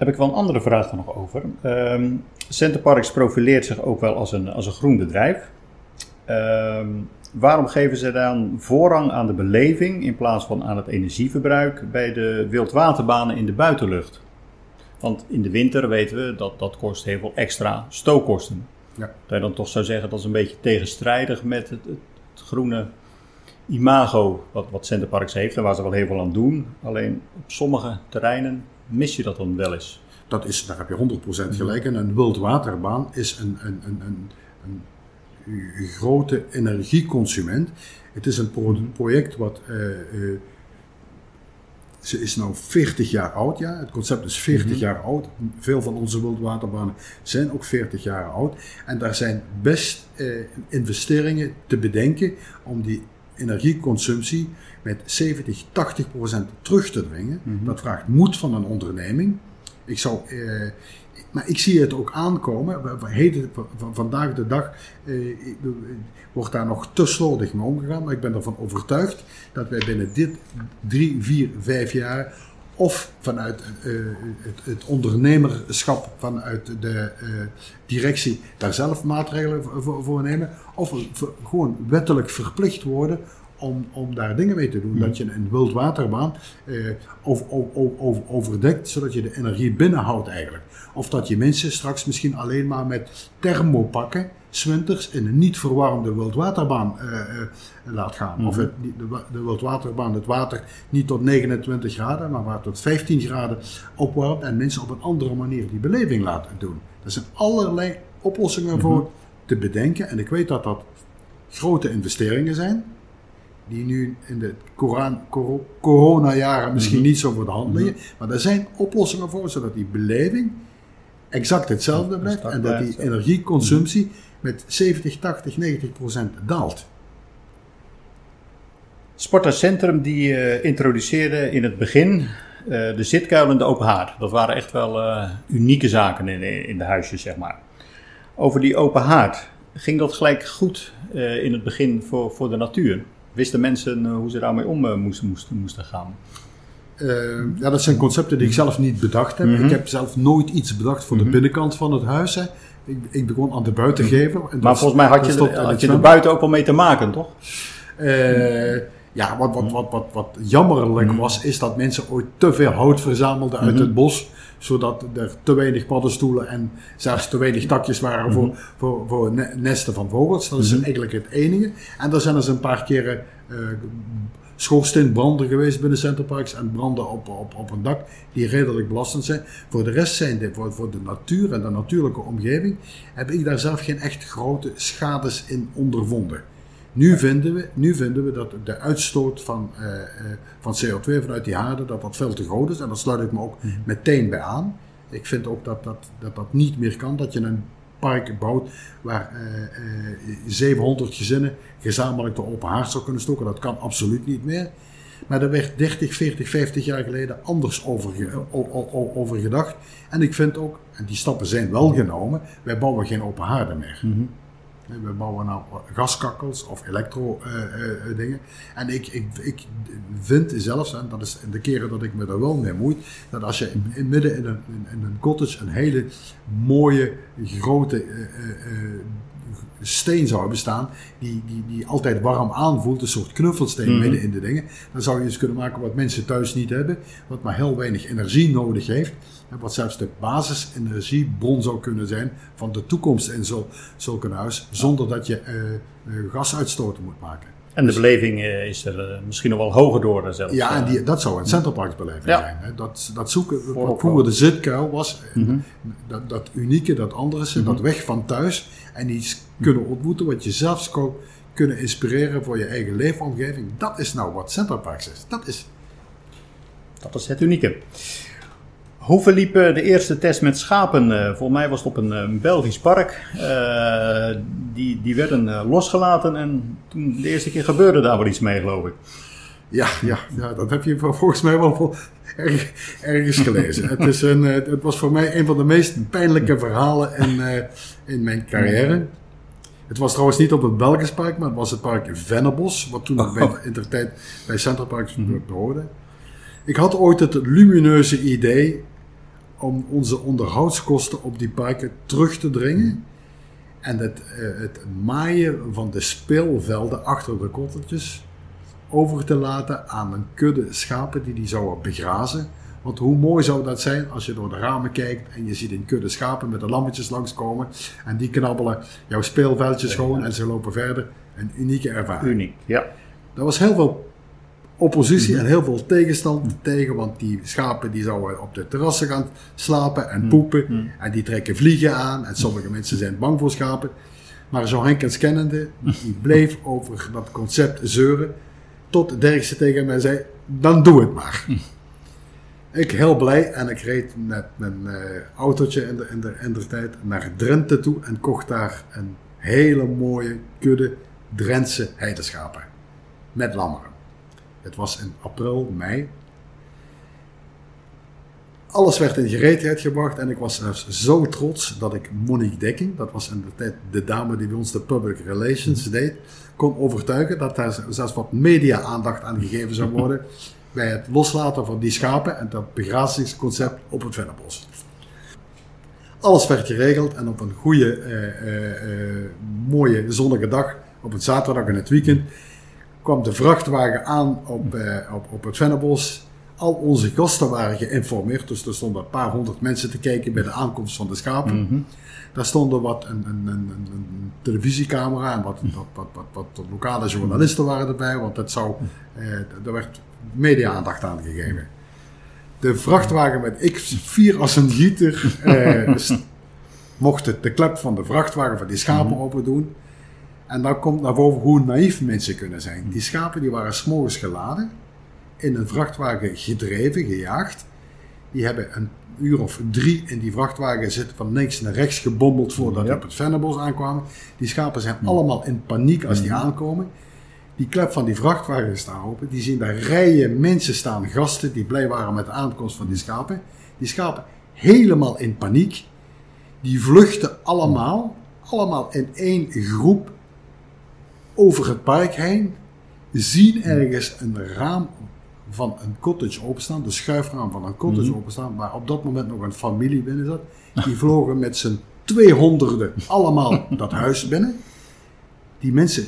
Heb ik wel een andere vraag er nog over. Um, Centerparks profileert zich ook wel als een, als een groen bedrijf. Ehm, waarom geven ze dan voorrang aan de beleving in plaats van aan het energieverbruik bij de wildwaterbanen in de buitenlucht? Want in de winter weten we dat dat kost heel veel extra stookkosten. Ja. Dat je dan toch zou zeggen dat is een beetje tegenstrijdig met het, het, groene imago wat, wat Centerparks heeft en waar ze wel heel veel aan doen. Alleen op sommige terreinen mis je dat dan wel eens. Dat is, daar heb je 100% gelijk in. Een wildwaterbaan is een, een, een, een, een grote energieconsument. Het is een project wat uh, uh, ze is nu 40 jaar oud, ja. Het concept is 40 mhm. jaar oud. Veel van onze wildwaterbanen zijn ook 40 jaar oud. En daar zijn best eh, investeringen te bedenken om die energieconsumptie met 70, 80 procent terug te dringen. Mhm. Dat vraagt moed van een onderneming. Ik zou, eh, maar ik zie het ook aankomen. vandaag de dag eh, wordt daar nog te slordig mee omgegaan. Maar ik ben ervan overtuigd dat wij binnen dit drie, vier, vijf jaar of vanuit uh, het, het, ondernemerschap, vanuit de uh, directie, daar zelf maatregelen voor, voor nemen. Of gewoon wettelijk verplicht worden om, om daar dingen mee te doen. Dat je een wildwaterbaan eh, over, over, overdekt, zodat je de energie binnenhoudt eigenlijk. Of dat je mensen straks misschien alleen maar met thermopakken, zwinters, in een niet verwarmde wildwaterbaan uh, uh, laat gaan. Of mhm. het, de, de wildwaterbaan het water niet tot 29 graden, maar waar tot 15 graden opwarmt en mensen op een andere manier die beleving laten doen. Er zijn allerlei oplossingen mhm. voor te bedenken en ik weet dat dat grote investeringen zijn die nu in de corona-jaren misschien mhm. niet zo voor de hand liggen. Mhm. Maar er zijn oplossingen voor, zodat die beleving exact hetzelfde blijft. En dat die energieconsumptie mhm. met 70, 80, 90 procent daalt. Sportcentrum die uh, introduceerde in het begin uh, de zitkuil en de open haard. Dat waren echt wel uh, unieke zaken in, in de huisjes, zeg maar. Over die open haard, ging dat gelijk goed in het begin voor, voor de natuur? Wisten mensen eh, hoe ze daarmee om eh, moesten, moesten, moesten gaan? Uh, ja, dat zijn concepten die ik zelf niet bedacht heb. Mhm. Ik heb zelf nooit iets bedacht voor de mhm. binnenkant van het huis. Hè. Ik, ik begon aan de buitengever. Mhm. Maar volgens mij had je, de, had je er buiten ook wel mee te maken, toch? Uh, ja, wat, wat, wat, wat, wat jammerlijk was, is dat mensen ooit te veel hout verzamelden uit het bos zodat er te weinig paddenstoelen en zelfs te weinig takjes waren voor, mhm. voor, voor nesten van vogels. Dat is mhm. eigenlijk het enige. En er zijn dus een paar keren uh, schoorsteenbranden geweest binnen Centerparks en branden op, op, op een dak die redelijk belastend zijn. Voor de rest zijn de, voor, voor de natuur en de natuurlijke omgeving heb ik daar zelf geen echt grote schades in ondervonden. Nu vinden, we, nu vinden we dat de uitstoot van, uh, van CO2 vanuit die haarden dat dat veel te groot is. En daar sluit ik me ook mhm. meteen bij aan. Ik vind ook dat dat, dat dat niet meer kan. Dat je een park bouwt waar uh, 700 gezinnen gezamenlijk de open haard zou kunnen stoken. Dat kan absoluut niet meer. Maar daar werd 30, 40, 50 jaar geleden anders over, over gedacht. En ik vind ook, en die stappen zijn wel genomen, wij bouwen geen open haarden meer. Mm we bouwen nou gaskakkels of elektro-dingen. Eh, eh, en ik, ik, ik vind zelfs, en dat is de keren dat ik me er wel mee moeit, dat als je in, midden in een, in, een cottage een hele mooie, grote steen zou bestaan, die, die, die altijd warm aanvoelt, een soort knuffelsteen mhm. midden in de dingen, dan zou je eens kunnen maken wat mensen thuis niet hebben, wat maar heel weinig energie nodig heeft wat zelfs de basisenergiebron zou kunnen zijn van de toekomst in zo, zulk een huis, zonder dat je uh, gasuitstoten moet maken. En de beleving uh, is er misschien nog wel hoger door zelfs. Ja, en die, dat zou een centerparksbeleving ja. zijn. Hè. Dat, dat zoeken, wat vroeger de zitkuil was, mhm. dat, dat unieke, dat andere, mm dat weg van thuis en iets kunnen ontmoeten wat je zelfs kan kunnen inspireren voor je eigen leefomgeving. Dat is nou wat Centerparks is. Dat is, dat is het unieke. Hoe verliep de eerste test met schapen? Uh, volgens mij was het op een, een Belgisch park. Uh, die, die werden losgelaten en toen de eerste keer gebeurde daar wel iets mee, geloof ik. Ja, ja, ja dat heb je volgens mij wel erg, ergens gelezen. het, is een, het was voor mij een van de meest pijnlijke verhalen in, in mijn carrière. Het was trouwens niet op het Belgisch park, maar het was het park Vennebos, wat toen nog bij, in de tijd bij Centerparks behoorde. Ik had ooit het lumineuze idee om onze onderhoudskosten op die parken terug te dringen. En het, eh, het maaien van de speelvelden achter de kottertjes over te laten aan een kudde schapen die die zouden begrazen. Want hoe mooi zou dat zijn als je door de ramen kijkt en je ziet een kudde schapen met de lammetjes langskomen. En die knabbelen jouw speelveldjes gewoon en ze lopen verder. Een unieke ervaring. Uniek, ja. Er was heel veel oppositie en heel veel tegenstand tegen, want die schapen die zouden op de terrassen gaan slapen en poepen. En die trekken vliegen aan en sommige mensen zijn bang voor schapen. Maar zo Henkens kennende, die (laughs) bleef over dat concept zeuren. Tot Derksen tegen mij zei, dan doe het maar. Ik heel blij en ik reed met mijn eh, autootje in de, in, de, in de tijd naar Drenthe toe en kocht daar een hele mooie kudde Drentse heideschapen. Met lammeren. Het was in april, mei. Alles werd in gereedheid gebracht en ik was zelfs zo trots dat ik Monique Dekking, dat was in de tijd de dame die bij ons de public relations deed, kon overtuigen dat daar zelfs wat media-aandacht aan gegeven zou worden (laughs) bij het loslaten van die schapen en dat begrazingsconcept op het Vennebos. Alles werd geregeld en op een goede, eh, eh, eh, mooie zonnige dag, op een zaterdag in het weekend, kwam de vrachtwagen aan op, eh, op, op het Vennebos. Al onze gasten waren geïnformeerd, dus er stonden een paar honderd mensen te kijken bij de aankomst van de schapen. Daar stonden wat een, een, een, een, televisiecamera en wat, wat, wat, wat, wat lokale journalisten waren erbij, want het zou, eh, er werd media-aandacht aan gegeven. De vrachtwagen met X4 als een gieter eh, (laughs) mocht het de klep van de vrachtwagen van die schapen open doen. En dan komt naar boven hoe naïef mensen kunnen zijn. Die schapen die waren s'morgens geladen, in een vrachtwagen gedreven, gejaagd. Die hebben een uur of drie in die vrachtwagen zitten van links naar rechts gebommeld voordat die op het Vennebos aankwamen. Die schapen zijn allemaal in paniek als die aankomen. Die klep van die vrachtwagen staat open. Die zien daar rijen mensen staan, gasten die blij waren met de aankomst van die schapen. Die schapen helemaal in paniek. Die vluchten allemaal, allemaal in één groep over het park heen. Zien ergens een raam van een cottage openstaan, de schuifraam van een cottage openstaan, waar op dat moment nog een familie binnen zat. Die vlogen met z'n tweehonderden allemaal dat huis binnen. Die mensen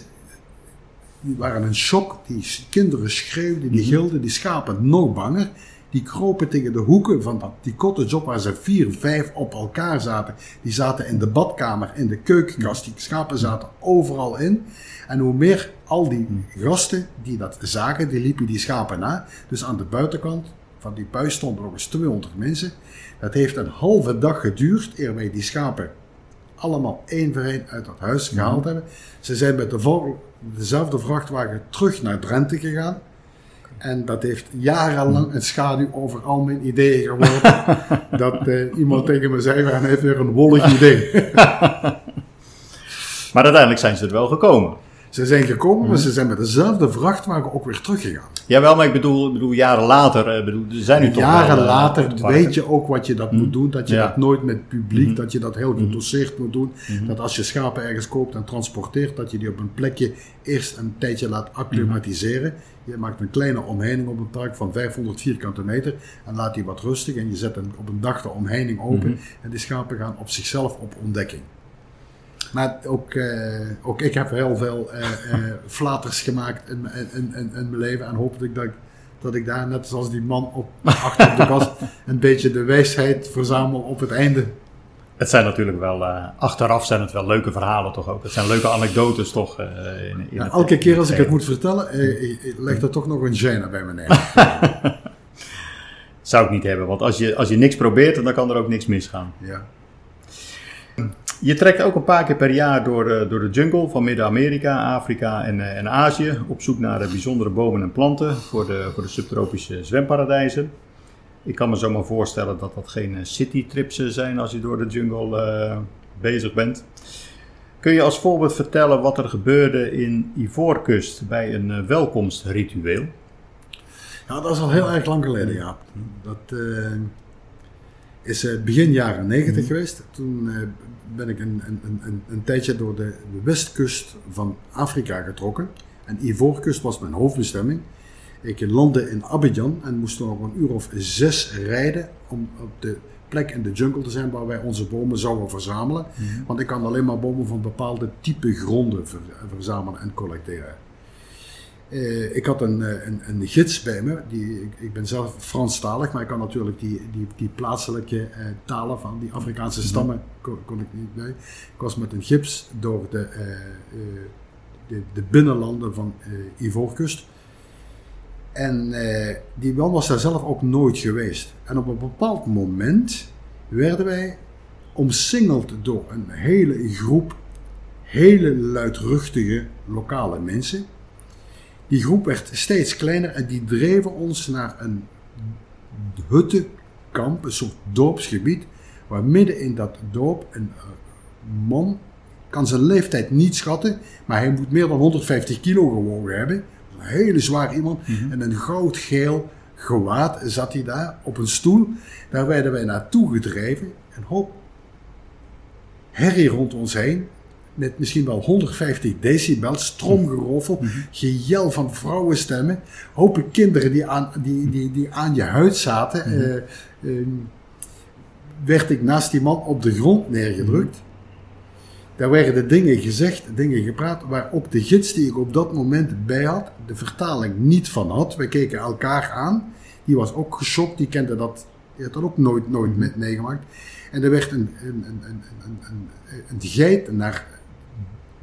die waren in shock. Die kinderen schreeuwden, die gilden, die schapen nog banger. Die kropen tegen de hoeken van dat, die cottage op waar ze vier, vijf op elkaar zaten. Die zaten in de badkamer, in de keukenkast. Die schapen zaten overal in. En hoe meer al die gasten die dat zagen, die liepen die schapen na. Dus aan de buitenkant van die buis stonden nog eens 200 mensen. Dat heeft een halve dag geduurd eer wij die schapen allemaal één voor één uit dat huis gehaald hebben. Ze zijn met de dezelfde vrachtwagen terug naar Drenthe gegaan. En dat heeft jarenlang een schaduw over al mijn ideeën geworpen. (laughs) dat eh, iemand tegen me zei, hij heeft weer een wollig idee. (laughs) Maar uiteindelijk zijn ze er wel gekomen. Ze zijn gekomen, maar ze zijn met dezelfde vrachtwagen ook weer teruggegaan. Jawel, maar ik bedoel, ik bedoel jaren later, eh, bedoel, er zijn nu toch Jaren wel, eh, later weet je ook wat je dat moet doen. Dat je Ja. dat nooit met publiek, dat je dat heel gedoseerd moet doen. Dat als je schapen ergens koopt en transporteert, dat je die op een plekje eerst een tijdje laat acclimatiseren. Je maakt een kleine omheining op een park van 500 vierkante meter en laat die wat rustig. En je zet een, op een dag de omheining open en die schapen gaan op zichzelf op ontdekking. Maar ook, eh, ook ik heb heel veel eh, flaters gemaakt in, in, in, in, mijn leven. En hoop ik dat, ik dat ik daar, net zoals die man op, achter op de kast, (laughs) een beetje de wijsheid verzamel op het einde. Het zijn natuurlijk wel, achteraf zijn het wel leuke verhalen toch ook. Het zijn leuke anekdotes toch. in, Ja, het- elke keer als ik het moet vertellen, eh, legt er toch nog een gêne bij me neer. (laughs) Zou ik niet hebben, want als je, als je niks probeert, dan kan er ook niks misgaan. Ja. Je trekt ook een paar keer per jaar door, de- door de jungle van Midden-Amerika, Afrika en, eh, en Azië. Op zoek naar eh, bijzondere bomen en planten voor de, voor de subtropische zwemparadijzen. Ik kan me zomaar voorstellen dat dat geen eh, citytrips eh, zijn als je door de jungle eh, bezig bent. Kun je als voorbeeld vertellen wat er gebeurde in Ivoorkust bij een eh, welkomstritueel? ja, dat is al heel erg lang geleden, ja. Dat eh, is eh, begin jaren negentig geweest. Toen eh, ben ik een, een, een- een, tijdje door de, de westkust van Afrika getrokken. En Ivoorkust was mijn hoofdbestemming. Ik landde in Abidjan en moest nog een uur of zes rijden om op de plek in de jungle te zijn waar wij onze bomen zouden verzamelen. Want ik kan alleen maar bomen van bepaalde type gronden ver- verzamelen en collecteren. Eh, ik had een, eh, een, een gids bij me. Die, ik, ik ben zelf Franstalig, maar ik kan natuurlijk die, die, die plaatselijke eh, talen van die Afrikaanse stammen kon, kon ik niet bij. Ik was met een gids door de, de, de binnenlanden van Ivoorkust. En die man was daar zelf ook nooit geweest. En op een bepaald moment werden wij omsingeld door een hele groep hele luidruchtige lokale mensen. Die groep werd steeds kleiner en die dreven ons naar een huttenkamp, een soort dorpsgebied, waar midden in dat dorp een eh, man kan zijn leeftijd niet schatten, maar hij moet meer dan 150 kilo gewogen hebben. Een hele zwaar iemand. En een goudgeel gewaad zat hij daar op een stoel. Daar werden wij naartoe gedreven. Een hoop herrie rond ons heen. Met misschien wel 150 decibel, stromgeroffel, gejel van vrouwenstemmen. Hopen kinderen die aan, die, die, die aan je huid zaten. Eh, ehm, werd ik naast die man op de grond neergedrukt. Daar werden dingen gezegd, dingen gepraat, waar ook de gids die ik op dat moment bij had, de vertaling niet van had. Wij keken elkaar aan. Die was ook geschokt, die kende dat, die had dat ook nooit, nooit met meegemaakt. En er werd een, een, een, een, een, een geit naar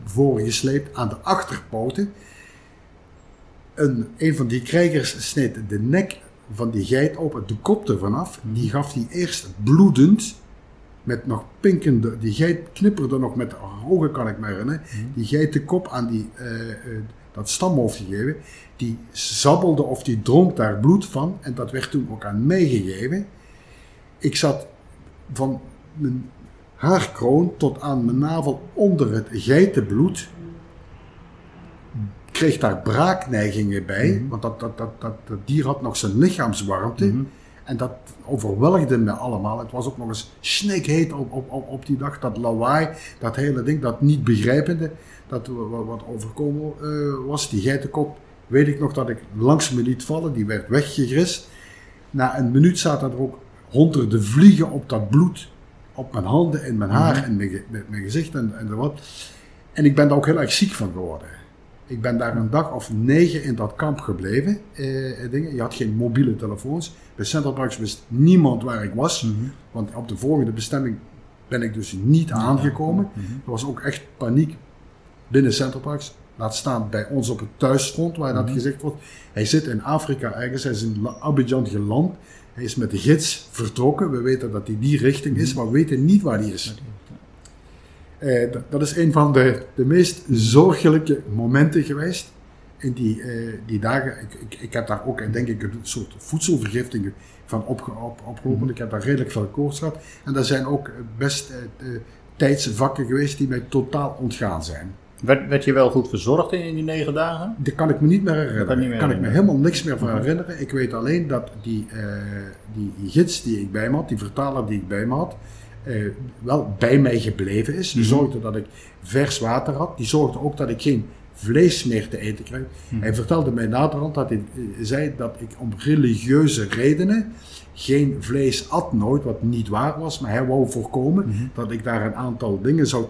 voren gesleept aan de achterpoten. Een, een van die krijgers sneed de nek van die geit op, de kop ervan af. Die gaf die eerst bloedend met nog pinkende, die geit knipperde nog met haar ogen, kan ik me herinneren. Die geit de kop aan die, eh, eh, dat stamhoofd gegeven. Die zabbelde of die dronk daar bloed van. En dat werd toen ook aan mij gegeven. Ik zat van mijn haarkroon tot aan mijn navel onder het geitenbloed. Kreeg daar braakneigingen bij, want dat, dat, dat, dat, dier had nog zijn lichaamswarmte. En dat overweldigde me allemaal. Het was ook nog eens snikheet op, op, op, op die dag. Dat lawaai, dat hele ding, dat niet begrijpende, dat wa- wat overkomen eh, was. Die geitenkop, weet ik nog dat ik langs me liet vallen. Die werd weggegrist. Na een minuut zaten er ook honderden vliegen op dat bloed. Op mijn handen en mijn haar en mijn, ge- met mijn gezicht en, en wat. En ik ben daar ook heel erg ziek van geworden. Ik ben daar een dag of negen in dat kamp gebleven. eh, eh, dingen. Je had geen mobiele telefoons. Bij Central Parks wist niemand waar ik was. Want op de volgende bestemming ben ik dus niet aangekomen. Er was ook echt paniek binnen Central Parks. Laat staan bij ons op het thuisfront, waar dat gezegd wordt. Hij zit in Afrika ergens, hij is in Abidjan geland. Hij is met de gids vertrokken. We weten dat hij die richting is, maar we weten niet waar hij is. Eh, dat, is een van de, de meest zorgelijke momenten geweest in die, eh, die dagen. Ik, ik, ik heb daar ook, denk ik, een soort voedselvergiftiging van opge, op, opgelopen. Ik heb daar redelijk veel koorts gehad. En er zijn ook best eh, eh, tijdsvakken geweest die mij totaal ontgaan zijn. Werd, werd je wel goed verzorgd in, die negen dagen? Dat kan ik me niet meer herinneren. Kan Daar meer kan ik me helemaal niks meer van herinneren. Ik weet alleen dat die, eh, die gids die ik bij me had, die vertaler die ik bij me had, eh, wel bij mij gebleven is. Die zorgde dat ik vers water had. Die zorgde ook dat ik geen vlees meer te eten kreeg. Hij vertelde mij naderhand dat hij eh, zei dat ik om religieuze redenen geen vlees at nooit, wat niet waar was. Maar hij wou voorkomen dat ik daar een aantal dingen zou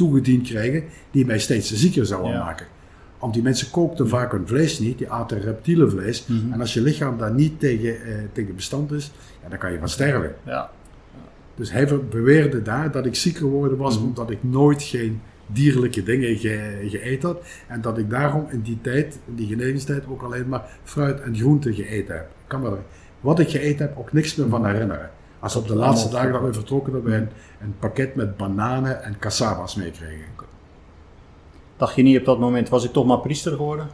toegediend krijgen die mij steeds zieker zouden Ja. maken. Want die mensen kookten vaak hun vlees niet, die aten reptielenvlees. En als je lichaam daar niet tegen, eh, tegen bestand is, ja, dan kan je van sterven. Ja. Dus hij beweerde daar dat ik zieker geworden was omdat ik nooit geen dierlijke dingen ge, had. En dat ik daarom in die tijd, in die genezingstijd, ook alleen maar fruit en groenten geëten heb. Ik kan me er, wat ik geëten heb, ook niks meer van herinneren. Als op de laatste dagen dat we vertrokken, dat we een, een pakket met bananen en cassavas meekregen. Dacht je niet op dat moment, was ik toch maar priester geworden?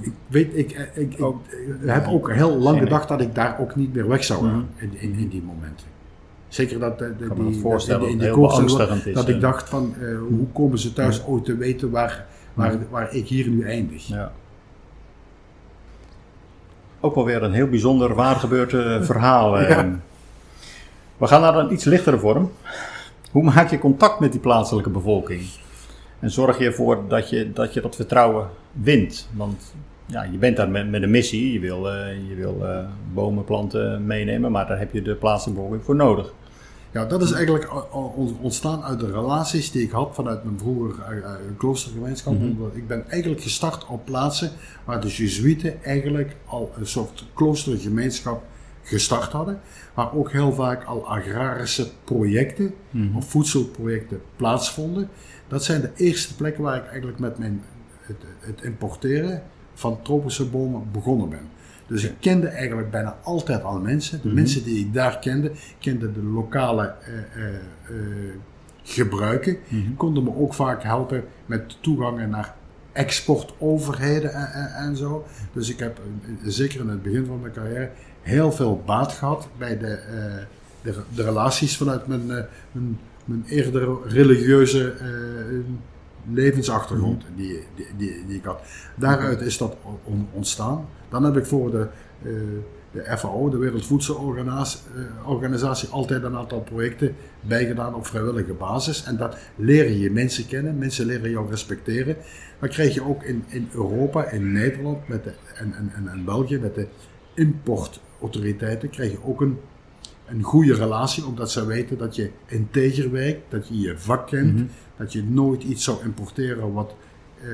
Ik weet, ik, ik, ik, ik Ook- heb ook heel lang gedacht dat ik daar ook niet meer weg zou gaan in, in, in die momenten. Zeker dat de, de, kan me die, dat voorstellen dat in dat die beangstigend is, dat ik eh. dacht van eh, hoe komen ze thuis ooit te weten waar, waar, waar ik hier nu eindig. Ja. Ook wel weer een heel bijzonder waar gebeurd eh, verhaal. eh. Ja. We gaan naar een iets lichtere vorm. Hoe maak je contact met die plaatselijke bevolking? En zorg je ervoor dat je dat, je dat vertrouwen wint? Want ja, je bent daar met, met een missie. Je wil, uh, je wil uh, bomen, planten meenemen, maar daar heb je de plaatselijke voor nodig. Ja, dat is eigenlijk ontstaan uit de relaties die ik had vanuit mijn vroeger uh, kloostergemeenschap. Mm -hmm. Ik ben eigenlijk gestart op plaatsen waar de Jezuïeten eigenlijk al een soort kloostergemeenschap gestart hadden. Waar ook heel vaak al agrarische projecten mm -hmm. of voedselprojecten plaatsvonden. Dat zijn de eerste plekken waar ik eigenlijk met mijn, het, het importeren van tropische bomen begonnen ben. Dus ik kende eigenlijk bijna altijd al mensen. De mhm. mensen die ik daar kende, kenden de lokale uh, uh, gebruiken. Mm Konden me ook vaak helpen met toegangen naar exportoverheden en, en, zo. Dus ik heb zeker in het begin van mijn carrière heel veel baat gehad bij de, de, de, relaties vanuit mijn, mijn, mijn eerder religieuze levensachtergrond mhm. die, die, die, die, ik had. Daaruit is dat ontstaan. Dan heb ik voor de, uh, de FAO, de Wereldvoedselorganisatie, uh, altijd een aantal projecten bijgedaan op vrijwillige basis. En dat leer je mensen kennen, mensen leren jou respecteren. Dan krijg je ook in, in Europa, in Nederland met de, en, en, en, en België met de importautoriteiten, krijg je ook een een goede relatie, omdat ze weten dat je integer werkt, dat je je vak kent, mhm. dat je nooit iets zou importeren wat uh,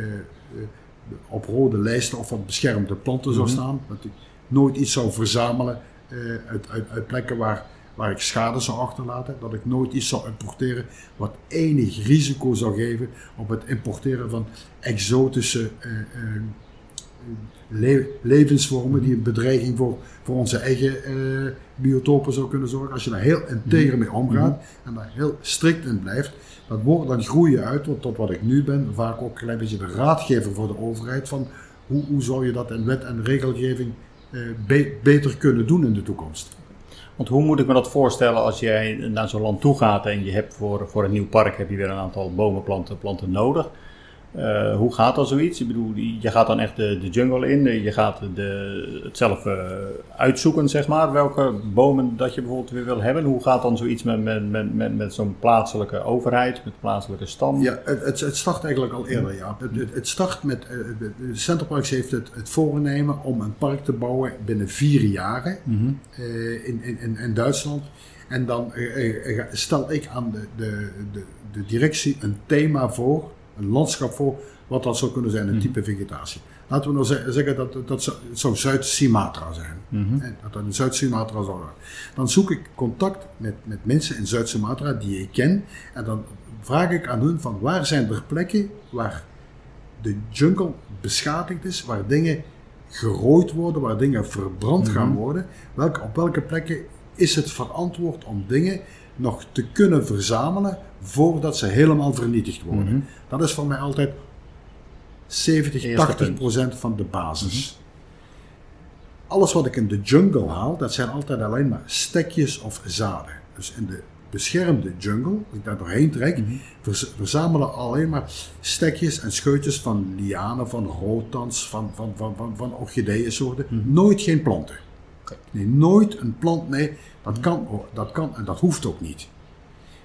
op rode lijsten of wat beschermde planten zou mhm. staan. Dat ik nooit iets zou verzamelen uh, uit, uit, uit, plekken waar, waar ik schade zou achterlaten. Dat ik nooit iets zou importeren wat enig risico zou geven op het importeren van exotische le levensvormen die een bedreiging voor, voor onze eigen uh, biotopen zou kunnen zorgen. Als je daar heel integer mee omgaat mhm. en daar heel strikt in blijft, dan, wordt, dan groei je uit tot wat ik nu ben. Vaak ook een klein beetje de raadgever voor de overheid van hoe, hoe zou je dat in wet en regelgeving uh, be beter kunnen doen in de toekomst. Want hoe moet ik me dat voorstellen als jij naar zo'n land toe gaat en je hebt voor, voor een nieuw park heb je weer een aantal bomen, planten, planten nodig. Uh, hoe gaat dat zoiets? Ik bedoel, je gaat dan echt de, de jungle in, je gaat de, het zelf uh, uitzoeken, zeg maar, welke bomen dat je bijvoorbeeld weer wil hebben. Hoe gaat dan zoiets met, met, met, met, met zo'n plaatselijke overheid, met plaatselijke stam? Ja, het, het, start eigenlijk al eerder, ja. Het, het start met, uh, Centerparks heeft het, het voornemen om een park te bouwen binnen vier jaren mm -hmm. in, in, in Duitsland. En dan stel ik aan de, de, de, de directie een thema voor een landschap voor wat dat zou kunnen zijn, een mhm. type vegetatie. Laten we nou zeggen dat dat zou Zuid-Sumatra zijn. Mm Dat dat in Zuid-Sumatra zou zijn. Dan zoek ik contact met, met mensen in Zuid-Sumatra die ik ken. En dan vraag ik aan hun van waar zijn er plekken waar de jungle beschadigd is, waar dingen gerooid worden, waar dingen verbrand gaan mhm. worden. Welke, op welke plekken is het verantwoord om dingen nog te kunnen verzamelen voordat ze helemaal vernietigd worden. Mhm. Dat is voor mij altijd 70, 80 procent van de basis. Mhm. Alles wat ik in de jungle haal, dat zijn altijd alleen maar stekjes of zaden. Dus in de beschermde jungle, als ik daar doorheen trek, mm verzamelen alleen maar stekjes en scheutjes van lianen, van roodtans, van, van, van, van. Mhm. Nooit geen planten. Nee, nooit een plant, nee, dat kan, dat kan en dat hoeft ook niet.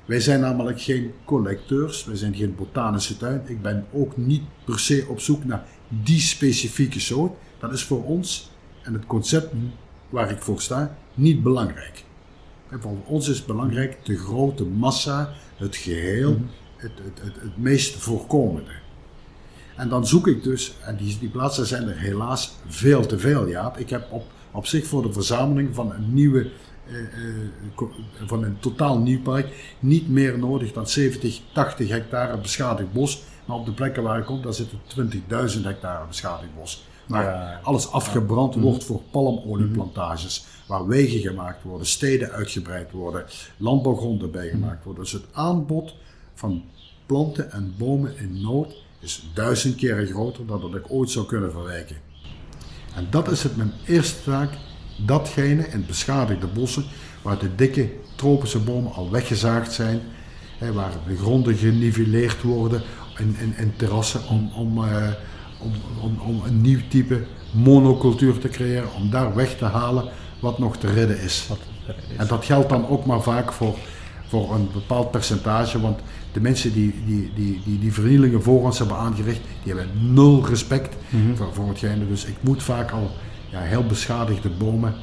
Wij zijn namelijk geen collecteurs, wij zijn geen botanische tuin. Ik ben ook niet per se op zoek naar die specifieke soort. Dat is voor ons en het concept waar ik voor sta niet belangrijk. En voor ons is belangrijk de grote massa, het geheel, mhm. het, het, het, het meest voorkomende. En dan zoek ik dus, en die, die plaatsen zijn er helaas veel te veel, ja. Ik heb op, op zich voor de verzameling van een nieuwe eh, eh, van een totaal nieuw park niet meer nodig dan 70, 80 hectare beschadigd bos. Maar op de plekken waar ik kom, daar zitten 20.000 hectare beschadigd bos. Waar alles afgebrand wordt mhm. voor palmolieplantages. Waar wegen gemaakt worden, steden uitgebreid worden, landbouwgronden bijgemaakt mhm. worden. Dus het aanbod van planten en bomen in nood is duizend keer groter dan dat ik ooit zou kunnen verwijken. En dat is het mijn eerste taak datgene in beschadigde bossen waar de dikke tropische bomen al weggezaagd zijn, hè, waar de gronden geniveleerd worden in, in, in terrassen om, om, uh, om, om, om, een nieuw type monocultuur te creëren, om daar weg te halen wat nog te redden is. En dat geldt dan ook maar vaak voor, voor een bepaald percentage. Want de mensen die die, die, die, die vernielingen voor ons hebben aangericht, die hebben nul respect voor, voor hetgene. Dus ik moet vaak al ja, heel beschadigde bomen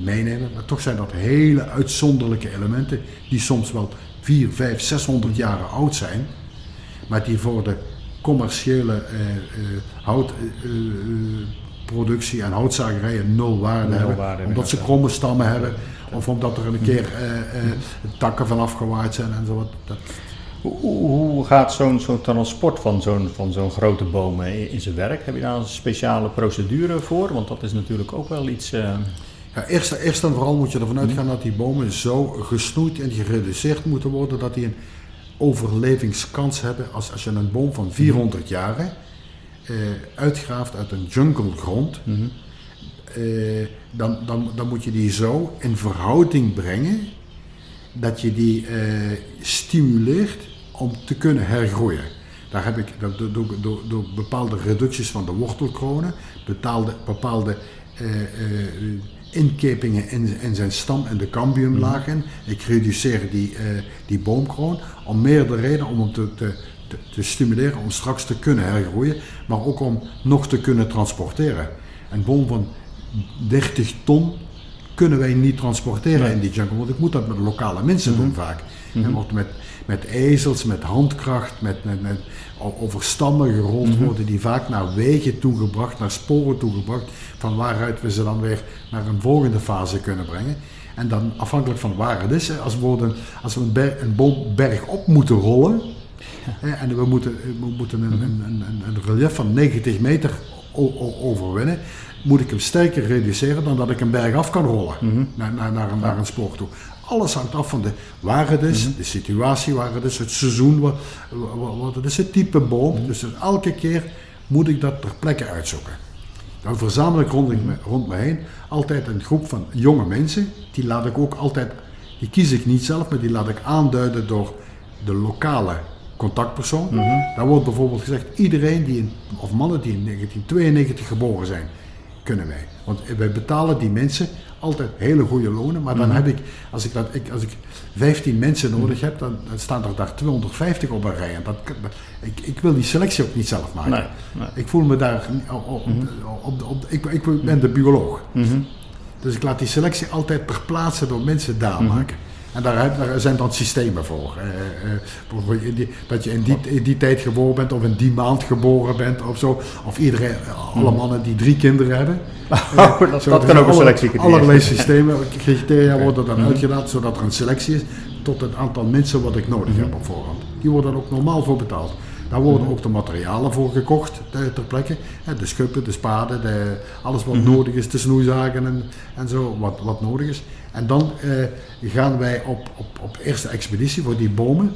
meenemen. Maar toch zijn dat hele uitzonderlijke elementen die soms wel 4, 5, 600 jaar oud zijn. Maar die voor de commerciële eh, eh, houtproductie en houtzagerijen nul waarde Nul hebben. waarde, omdat ze kromme stammen hebben. Of omdat er een keer eh, eh, takken van afgewaaid zijn en zo. Dat, Hoe, gaat zo'n zo'n transport van zo'n van zo'n grote boom in, zijn werk? Heb je daar een speciale procedure voor? Want dat is natuurlijk ook wel iets. eh, Ja, eerst, eerst en vooral moet je ervan uitgaan dat die bomen zo gesnoeid en gereduceerd moeten worden dat die een overlevingskans hebben. Als, als je een boom van 400 jaren eh, uitgraaft uit een junglegrond, eh, dan, dan, dan moet je die zo in verhouding brengen dat je die eh, stimuleert om te kunnen hergroeien. Daar heb ik door, door, door, door bepaalde reducties van de wortelkronen, bepaalde, bepaalde eh, inkepingen in, in zijn stam en de cambiumlagen. Ik reduceer die, die boomkroon om meerdere redenen om hem te, te, te, te stimuleren om straks te kunnen hergroeien, maar ook om nog te kunnen transporteren. Een boom van 30 ton kunnen wij niet transporteren in die jungle, want ik moet dat met lokale mensen doen vaak. En wordt met, met ezels, met handkracht, met, met, met over stammen gerold worden die vaak naar wegen toegebracht, naar sporen toegebracht, van waaruit we ze dan weer naar een volgende fase kunnen brengen. En dan afhankelijk van waar het is, als we, worden- als we een, ber- een boom berg op moeten rollen, en we moeten, we moeten een, een, een, een- een relief van 90 meter overwinnen, moet ik hem sterker reduceren dan dat ik een berg af kan rollen naar, naar, naar, een- naar een spoor toe. Alles hangt af van de, waar het is, de situatie waar het is, het seizoen, wat, wat, wat het is, het type boom. Dus elke keer moet ik dat ter plekke uitzoeken. Dan verzamel ik rond, me, rond me heen altijd een groep van jonge mensen. Die laat ik ook altijd, die kies ik niet zelf, maar die laat ik aanduiden door de lokale contactpersoon. Daar wordt bijvoorbeeld gezegd, iedereen die in, of mannen die in 1992 geboren zijn, kunnen mee. Want wij betalen die mensen altijd hele goede lonen, maar dan heb ik, als ik, dat, ik, als ik 15 mensen nodig heb, dan, dan staan er daar 250 op een rij. En dat, dat- ik, ik wil die selectie ook niet zelf maken. Nee, nee. Ik voel me daar, op, op, op, op- ik, ik ben de bioloog. Dus ik laat die selectie altijd per plaatse door mensen daar maken. En daar, zijn dan systemen voor. Eh, eh, dat je in die, in die tijd geboren bent of in die maand geboren bent of zo. Of iedereen, alle mannen die drie kinderen hebben. Oh, dat, Zo, dat er kan ook een alle- selectie creëren. Allerlei systemen, criteria worden dan uitgedaan zodat er een selectie is tot het aantal mensen wat ik nodig heb op voorhand. Die worden dan ook normaal voor betaald. Daar worden ook de materialen voor gekocht ter, plekke. De schuppen, de spaden, de, alles wat nodig is, de snoeizagen en, en zo, wat, wat nodig is. En dan eh, gaan wij op, op, op eerste expeditie voor die bomen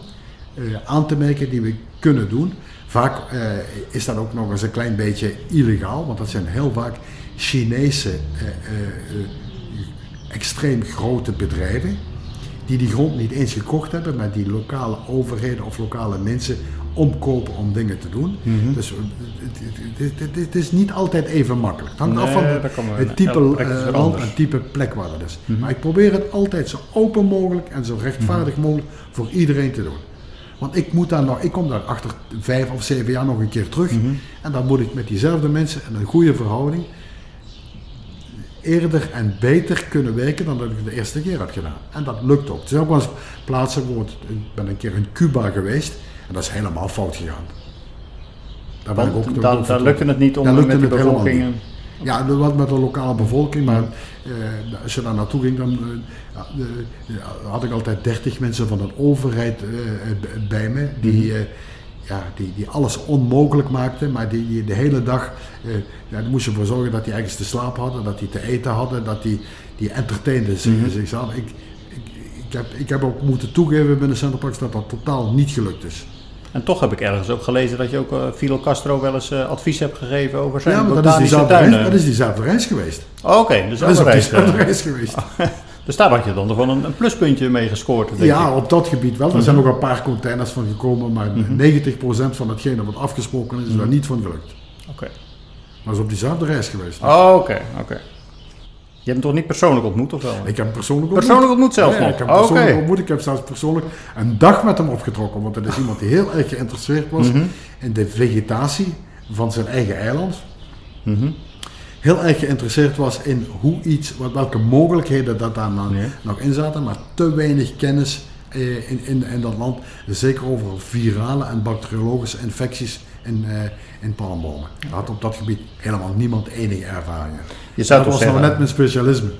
eh, aan te merken die we kunnen doen. Vaak eh, is dat ook nog eens een klein beetje illegaal, want dat zijn heel vaak Chinese extreem grote bedrijven die die grond niet eens gekocht hebben, maar die lokale overheden of lokale mensen omkopen om dingen te doen. Dus eh, het, het, het- het- het is niet altijd even makkelijk. Het hangt af van de- het type is eh, land anders. en type plek waar het is. Maar ik probeer het altijd zo open mogelijk en zo rechtvaardig mogelijk voor iedereen te doen. Want ik moet daar nog, ik kom daar achter vijf of zeven jaar nog een keer terug. En dan moet ik met diezelfde mensen in een goede verhouding eerder en beter kunnen werken dan dat ik het de eerste keer had gedaan. En dat lukt ook. Er zijn ook wel eens plaatsen, bijvoorbeeld, ik ben een keer in Cuba geweest en dat is helemaal fout gegaan. Daar ben ik Want ook- daar vertrokken. lukte het niet om met de bevolking... niet. Ja, wat met de lokale bevolking, maar eh, als je daar naartoe ging, dan eh, eh, had ik altijd 30 mensen van een overheid eh, bij me, die, eh, ja, die, die alles onmogelijk maakten, maar die, die de hele dag, eh ja, daar moest je ervoor zorgen dat die ergens te slapen hadden, dat die te eten hadden, dat die, die entertainen zich- zichzelf. Ik, ik, ik, heb, ik heb ook moeten toegeven binnen Centerparks dat dat totaal niet gelukt is. En toch heb ik ergens ook gelezen dat je ook eh, Fidel Castro wel eens eh, advies hebt gegeven over zijn Ja, maar dat is, reis, tuinen. dat is diezelfde reis geweest. Oh, Oké, dus Dat is reis. diezelfde eh. reis geweest. (laughs) Dus daar had je dan gewoon een, een pluspuntje mee gescoord. denk Ja, ik. op dat gebied wel. Er zijn nog een paar containers van gekomen, maar 90% van hetgene wat afgesproken is, is daar niet van gelukt. Oké. Maar is op diezelfde reis geweest. Oh, Oké, oké. Je hebt hem toch niet persoonlijk ontmoet of wel? Ik heb hem persoonlijk ontmoet. Persoonlijk ontmoet zelfs ja, nog? ik heb hem persoonlijk ontmoet. Ik heb zelfs persoonlijk een dag met hem opgetrokken. Want het is iemand die heel erg geïnteresseerd was mhm. in de vegetatie van zijn eigen eiland. Mm Heel erg geïnteresseerd was in hoe iets, welke mogelijkheden dat daar nou nog in zaten. Maar te weinig kennis eh, in, in, in, dat land. Zeker over virale en bacteriologische infecties in, uh, in palmbomen. Had op dat gebied helemaal niemand enige ervaring. Je zou dat was zeggen, nou net mijn specialisme.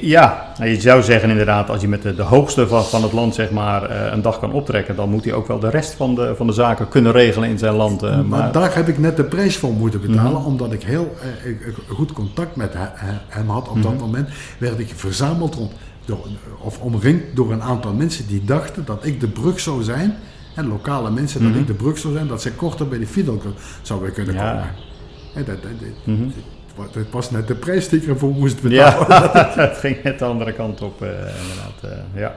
Ja, nou, je zou zeggen inderdaad, als je met de, de hoogste van, van het land zeg maar, uh, een dag kan optrekken, dan moet hij ook wel de rest van de, van de zaken kunnen regelen in zijn land. Uh, maar, maar, daar heb ik net de prijs voor moeten betalen, mhm. omdat ik heel uh, goed contact met hem had. Op dat mhm. moment werd ik verzameld rond, door, of omringd door een aantal mensen die dachten dat ik de brug zou zijn en lokale mensen, dat mhm. ik de brug zou zijn, dat ze korter bij de Fidel zouden kunnen komen. En dat, dat, mm -hmm. Het was net de prijs die ik ervoor moest betalen. (laughs) Ja, het ging net de andere kant op, uh, inderdaad. Uh, ja.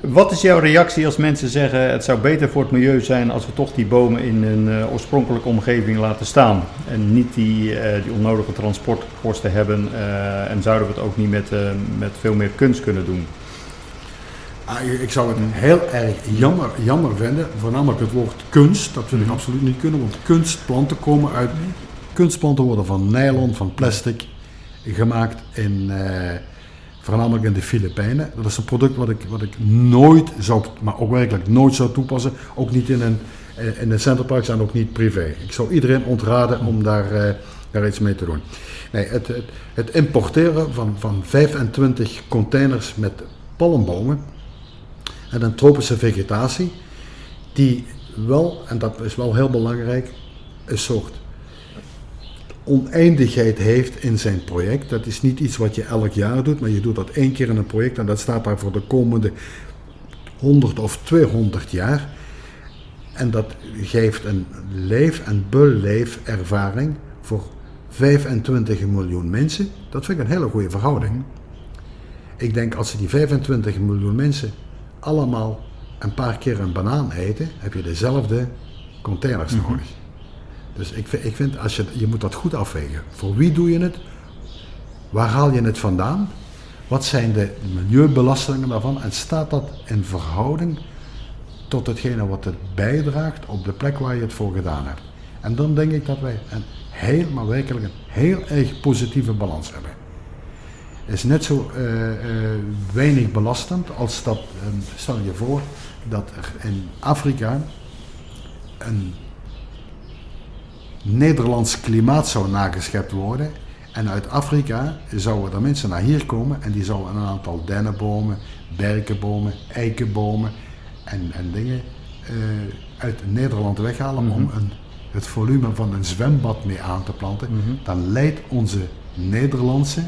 Wat is jouw reactie als mensen zeggen het zou beter voor het milieu zijn als we toch die bomen in een uh, oorspronkelijke omgeving laten staan en niet die, die onnodige transportkosten hebben en zouden we het ook niet met, met veel meer kunst kunnen doen? Ah, ik zou het heel erg jammer, jammer vinden, voornamelijk het woord kunst, dat vind ik mhm. absoluut niet kunnen, want kunstplanten komen uit, kunstplanten worden van nylon, van plastic gemaakt in, uh, voornamelijk in de Filipijnen. Dat is een product wat ik, wat ik nooit zou, maar ook werkelijk nooit zou toepassen, ook niet in een, eh, in een centerpark en ook niet privé. Ik zou iedereen ontraden om daar, uh, daar iets mee te doen. Nee, het, het, het importeren van, van 25 containers met palmbomen en een tropische vegetatie, die wel, en dat is wel heel belangrijk, een soort oneindigheid heeft in zijn project. Dat is niet iets wat je elk jaar doet, maar je doet dat één keer in een project en dat staat daar voor de komende 100 of 200 jaar. En dat geeft een leef- en beleefervaring voor 25 miljoen mensen. Dat vind ik een hele goede verhouding. Ik denk als ze die 25 miljoen mensen allemaal een paar keer een banaan eten, heb je dezelfde containers mhm. nodig. Dus ik, vind, ik vind, als je, je moet dat goed afwegen. Voor wie doe je het? Waar haal je het vandaan? Wat zijn de milieubelastingen daarvan? En staat dat in verhouding tot hetgene wat het bijdraagt op de plek waar je het voor gedaan hebt? En dan denk ik dat wij een heel, maar werkelijk een heel erg positieve balans hebben is net zo uh, uh, weinig belastend als dat, um, stel je voor, dat er in Afrika een Nederlands klimaat zou nageschept worden. En uit Afrika zouden er mensen naar hier komen en die zouden een aantal dennenbomen, berkenbomen, eikenbomen en, en dingen uh, uit Nederland weghalen mm -hmm. om mhm. een, het volume van een zwembad mee aan te planten. Mm -hmm. Dan leidt onze Nederlandse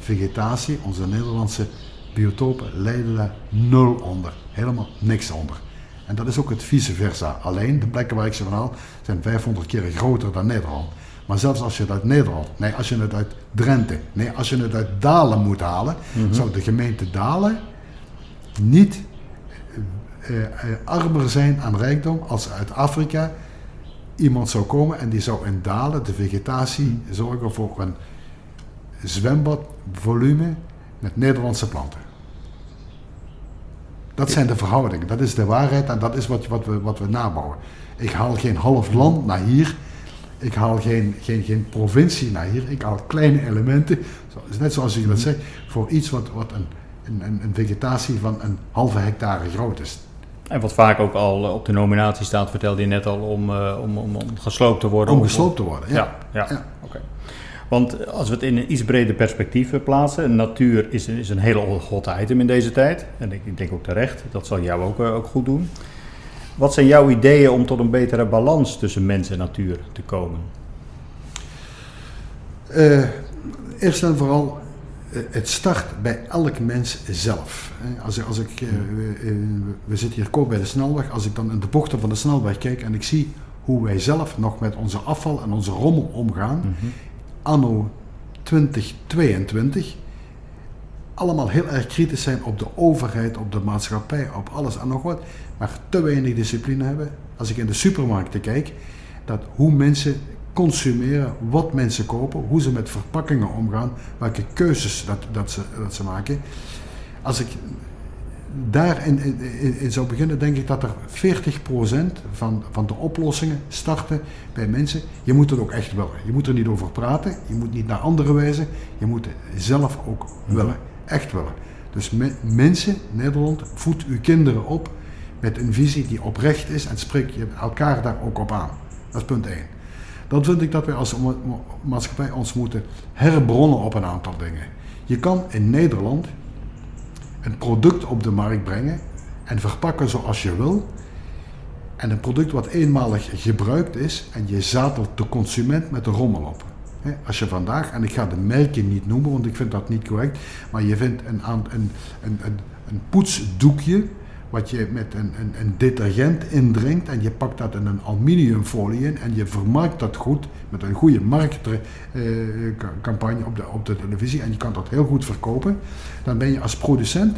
vegetatie, onze Nederlandse biotopen, leiden daar nul onder. Helemaal niks onder. En dat is ook het vice versa. Alleen de plekken waar ik ze van haal zijn 500 keer groter dan Nederland. Maar zelfs als je het uit Nederland, nee, als je het uit Drenthe, nee, als je het uit Dalen moet halen, mhm. zou de gemeente Dalen niet uh, armer zijn aan rijkdom als uit Afrika iemand zou komen en die zou in Dalen de vegetatie zorgen voor een zwembadvolume met Nederlandse planten. Dat zijn de verhoudingen, dat is de waarheid en dat is wat, wat, we, wat we nabouwen. Ik haal geen half land naar hier, ik haal geen, geen, geen provincie naar hier, ik haal kleine elementen, net zoals je dat zegt, voor iets wat, wat een, een, een vegetatie van een halve hectare groot is. En wat vaak ook al op de nominatie staat, vertelde je net al, om, uh, om, om, om, gesloopt te worden. Om gesloopt te worden, ja. Ja, ja. oké. Want als we het in een iets breder perspectief plaatsen, natuur is, is een hele hot item in deze tijd. En ik, ik denk ook terecht, dat zal jou ook, eh, ook goed doen. Wat zijn jouw ideeën om tot een betere balans tussen mens en natuur te komen? Uh, eerst en vooral, uh, het start bij elk mens zelf. Als, als ik, we zitten hier kort bij de snelweg, als ik dan in de bochten van de snelweg kijk en ik zie hoe wij zelf nog met onze afval en onze rommel omgaan, mhm anno 2022 allemaal heel erg kritisch zijn op de overheid, op de maatschappij, op alles en nog wat, maar te weinig discipline hebben. Als ik in de supermarkten kijk, dat hoe mensen consumeren, wat mensen kopen, hoe ze met verpakkingen omgaan, welke keuzes dat, dat, ze, dat ze maken. Als ik daar in, in, in zou beginnen, denk ik dat er 40% van, van de oplossingen starten bij mensen. Je moet het ook echt willen. Je moet er niet over praten, je moet niet naar anderen wijzen, je moet het zelf ook willen. Echt willen. Dus mensen, Nederland, voed uw kinderen op met een visie die oprecht is en spreek je elkaar daar ook op aan. Dat is punt 1. Dan vind ik dat wij als maatschappij ons moeten herbronnen op een aantal dingen. Je kan in Nederland een product op de markt brengen en verpakken zoals je wil. En een product wat eenmalig gebruikt is en je zadelt de consument met de rommel op. Als je vandaag, en ik ga de merken niet noemen, want ik vind dat niet correct, maar je vindt een, een, een, een, een poetsdoekje wat je met een, een, een, detergent indringt en je pakt dat in een aluminiumfolie in en je vermarkt dat goed met een goede marktcampagne op de, op de televisie en je kan dat heel goed verkopen, dan ben je als producent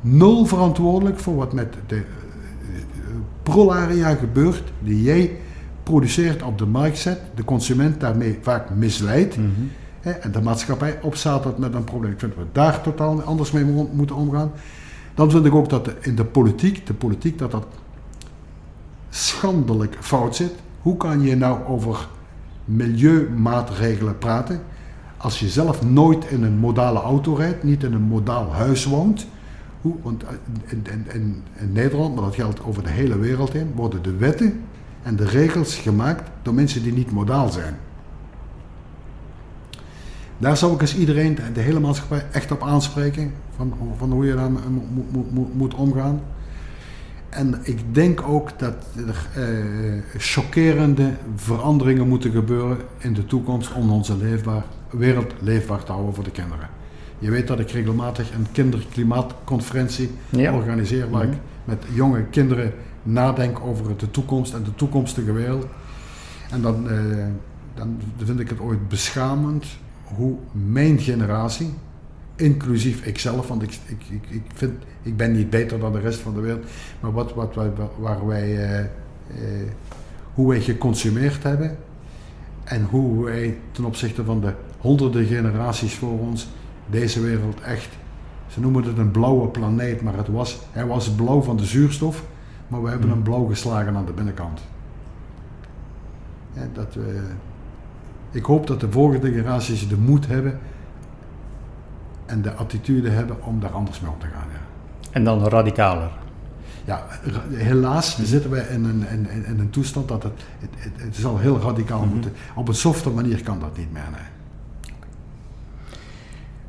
nul verantwoordelijk voor wat met de uh, prolaria gebeurt die jij produceert op de markt zet, de consument daarmee vaak misleidt. Mhm. hè, en de maatschappij opzadelt met een probleem. Ik vind dat we daar totaal anders mee moeten omgaan. Dan vind ik ook dat in de politiek, de politiek dat dat schandelijk fout zit. Hoe kan je nou over milieumaatregelen praten als je zelf nooit in een modale auto rijdt, niet in een modaal huis woont? Hoe, want in, in, in, in Nederland, maar dat geldt over de hele wereld heen, worden de wetten en de regels gemaakt door mensen die niet modaal zijn. Daar zou ik eens iedereen, de hele maatschappij, echt op aanspreken. Van, van hoe je daar moet, moet, moet omgaan. En ik denk ook dat er eh, chockerende veranderingen moeten gebeuren in de toekomst om onze leefbaar, wereld leefbaar te houden voor de kinderen. Je weet dat ik regelmatig een kinderklimaatconferentie organiseer waar ik mhm. met jonge kinderen nadenk over de toekomst en de toekomstige wereld. En dan, eh, dan vind ik het ooit beschamend hoe mijn generatie, inclusief ikzelf, want ik, ik, ik, ik, vind, ik ben niet beter dan de rest van de wereld, maar wat, wat wij, waar wij, eh, eh, hoe wij geconsumeerd hebben en hoe wij ten opzichte van de honderden generaties voor ons deze wereld echt, ze noemen het een blauwe planeet, maar het was, hij was blauw van de zuurstof, maar we hebben hmm. hem blauw geslagen aan de binnenkant. Ja, dat we ik hoop dat de volgende generaties de moed hebben en de attitude hebben om daar anders mee om te gaan. Ja. En dan radicaler? Ja, helaas zitten wij in een, in, in een toestand dat het, het, het, zal heel radicaal mm moeten. Op een softe manier kan dat niet meer. Nee.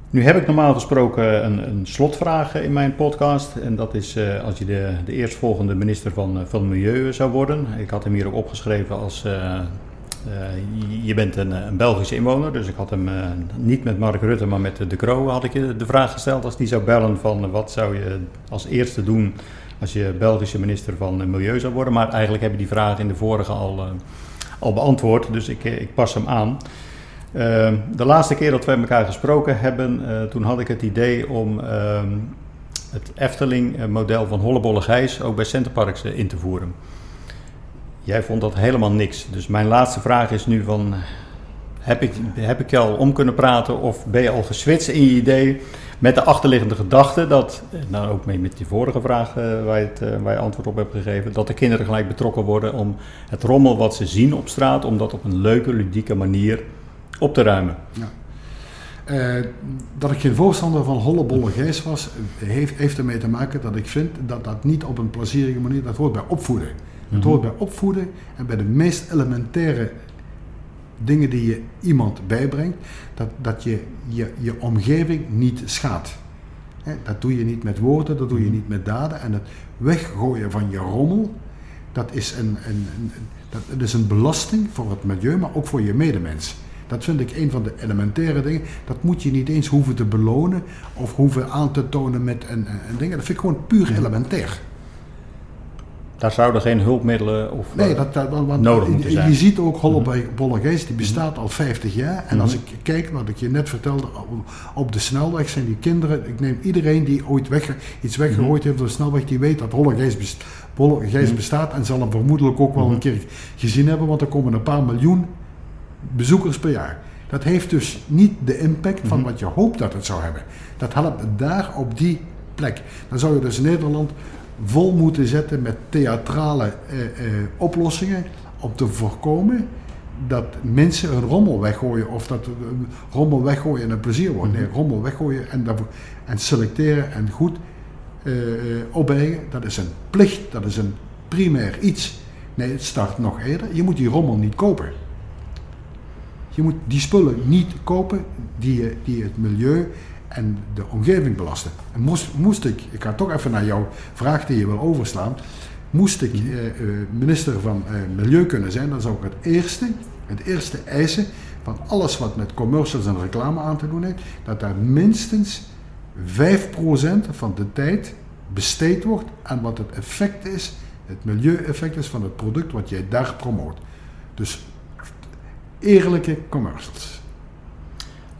Nu heb ik normaal gesproken een, een slotvraag in mijn podcast. En dat is uh, als je de, de eerstvolgende minister van, uh, van Milieu zou worden. Ik had hem hier ook opgeschreven als uh, uh, je bent een, een, Belgische inwoner, dus ik had hem uh, niet met Mark Rutte, maar met De Croo had ik je de vraag gesteld als die zou bellen van wat zou je als eerste doen als je Belgische minister van Milieu zou worden. Maar eigenlijk heb je die vraag in de vorige al, al beantwoord, dus ik, ik pas hem aan. de laatste keer dat we met elkaar gesproken hebben, toen had ik het idee om ehm, het Efteling-model van Hollebolle Gijs ook bij Centerparks in te voeren. Jij vond dat helemaal niks. Dus mijn laatste vraag is nu van... Heb ik, heb ik je al om kunnen praten of ben je al geswitst in je idee met de achterliggende gedachte dat, nou ook mee met die vorige vraag uh, waar, je het, uh, antwoord op hebt gegeven, dat de kinderen gelijk betrokken worden om het rommel wat ze zien op straat, om dat op een leuke, ludieke manier op te ruimen. Ja. Uh, dat ik geen voorstander van hollebolle geest was, heeft, heeft ermee te maken dat ik vind dat dat niet op een plezierige manier, dat hoort bij opvoeden. Het mhm. hoort bij opvoeden en bij de meest elementaire dingen die je iemand bijbrengt, dat, dat je, je je omgeving niet schaadt. dat doe je niet met woorden, dat doe je mhm. niet met daden. En het weggooien van je rommel, dat is een, een, een, dat, is een belasting voor het milieu, maar ook voor je medemens. Dat vind ik een van de elementaire dingen. Dat moet je niet eens hoeven te belonen of hoeven aan te tonen met een, een ding. Dat vind ik gewoon puur mhm. elementair. Daar zouden geen hulpmiddelen of nee, dat, dat, want, nodig moeten zijn. Je ziet ook Hollebolle mhm. Geest, die bestaat al 50 jaar. En als mhm. ik kijk wat ik je net vertelde, op de snelweg zijn die kinderen, ik neem iedereen die ooit weg, iets weggegooid mhm. heeft op de snelweg, die weet dat Holle Geest, bestaat en zal hem vermoedelijk ook wel een keer gezien hebben, want er komen een paar miljoen bezoekers per jaar. Dat heeft dus niet de impact van Mhm. wat je hoopt dat het zou hebben. Dat helpt daar op die plek. Dan zou je dus Nederland vol moeten zetten met theatrale eh, eh, oplossingen om te voorkomen dat mensen hun rommel weggooien of dat rommel weggooien en een plezier wordt. Nee, rommel weggooien en, daarvoor, en selecteren en goed eh, eh, opbergen, dat is een plicht, dat is een primair iets. Nee, het start nog eerder. Je moet die rommel niet kopen. Je moet die spullen niet kopen die, je- die het milieu en de omgeving belasten. En moest, moest ik, ik ga toch even naar jouw vraag die je wil overslaan. Moest ik eh, eh, minister van eh, Milieu kunnen zijn, dan zou ik het eerste, het eerste eisen van alles wat met commercials en reclame aan te doen heeft, dat daar minstens 5% van de tijd besteed wordt aan wat het effect is, het milieueffect is van het product wat jij daar promoot. Dus eerlijke commercials.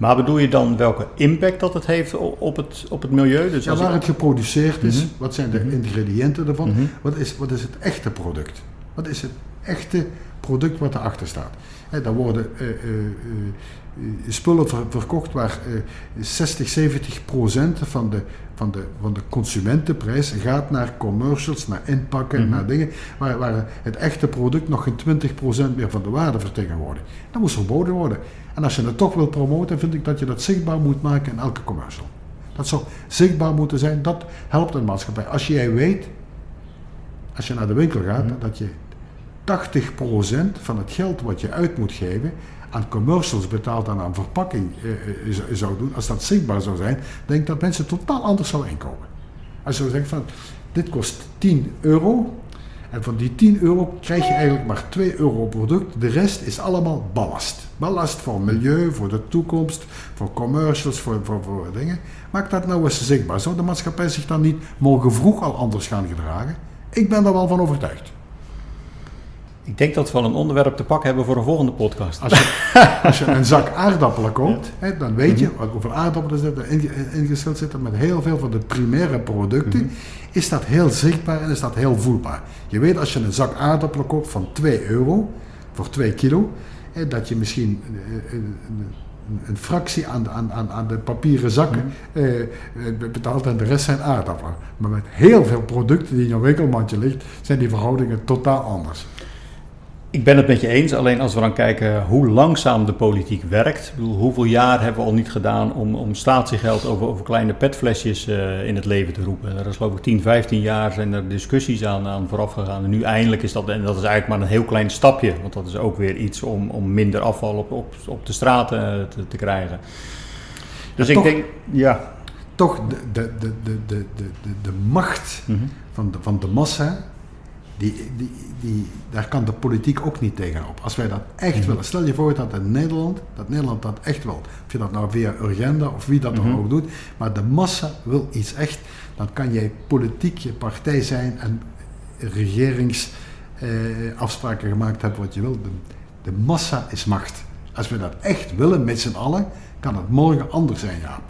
Maar bedoel je dan welke impact dat het heeft op het, op het milieu? Dus Ja, als waar ik- het geproduceerd is, Mhm. wat zijn de ingrediënten ervan, Mhm. wat, is, wat is het echte product? Wat is het echte product wat erachter staat? Hè, daar worden eh, eh, eh, spullen ver- verkocht waar eh, 60, 70 procent van de, van, de, van de consumentenprijs gaat naar commercials, naar inpakken, Mhm. naar dingen, waar, waar het echte product nog geen 20 procent meer van de waarde vertegenwoordigt. Dat moet verboden worden. En als je het toch wil promoten, vind ik dat je dat zichtbaar moet maken in elke commercial. Dat zou zichtbaar moeten zijn, dat helpt een maatschappij. Als jij weet, als je naar de winkel gaat, Mhm. dat je 80% van het geld wat je uit moet geven aan commercials betaalt en aan verpakking eh, eh, zou- zou doen, als dat zichtbaar zou zijn, denk ik dat mensen totaal anders zouden inkomen. Als je zegt van, dit kost 10 euro en van die 10 euro krijg je eigenlijk maar 2 euro product, de rest is allemaal ballast. Ballast voor milieu, voor de toekomst, voor commercials, voor, voor, voor dingen. Maak dat nou eens zichtbaar. Zou de maatschappij zich dan niet morgen vroeg al anders gaan gedragen? Ik ben daar wel van overtuigd. Ik denk dat we wel een onderwerp te pakken hebben voor een volgende podcast. Als je, (laughs) als je een zak aardappelen koopt, hè, dan weet je wat hoeveel aardappelen inge- ingesteld zitten met heel veel van de primaire producten. Is dat heel zichtbaar en is dat heel voelbaar. Je weet als je een zak aardappelen koopt van 2 euro voor 2 kilo, hè, dat je misschien eh, een, een, een fractie aan de, aan, aan, aan de papieren zakken eh, eh, betaalt en de rest zijn aardappelen. Maar met heel veel producten die in jouw winkelmandje ligt, zijn die verhoudingen totaal anders. Ik ben het met je eens, alleen als we dan kijken hoe langzaam de politiek werkt. Ik bedoel, hoeveel jaar hebben we al niet gedaan om, om statiegeld over, over kleine petflesjes eh, in het leven te roepen. Er is geloof ik 10, 15 jaar zijn er discussies aan, aan vooraf gegaan. En nu eindelijk is dat, en dat is eigenlijk maar een heel klein stapje. Want dat is ook weer iets om, om minder afval op, op, op de straten eh, te, te krijgen. Dus ik toch- denk, ja. Toch de, de, de, de, de, de, de, de macht Mhm. van de, van de massa, die, die, die, daar kan de politiek ook niet tegenop. Als wij dat echt Mhm. willen, stel je voor dat in Nederland, dat Nederland dat echt wil. Of je dat nou via Urgenda of wie dat dan Mhm. ook doet, maar de massa wil iets echt, dan kan jij politiek je partij zijn en regeringsafspraken gemaakt hebben wat je wil. De, de massa is macht. Als we dat echt willen met z'n allen, kan het morgen anders zijn, Jaap.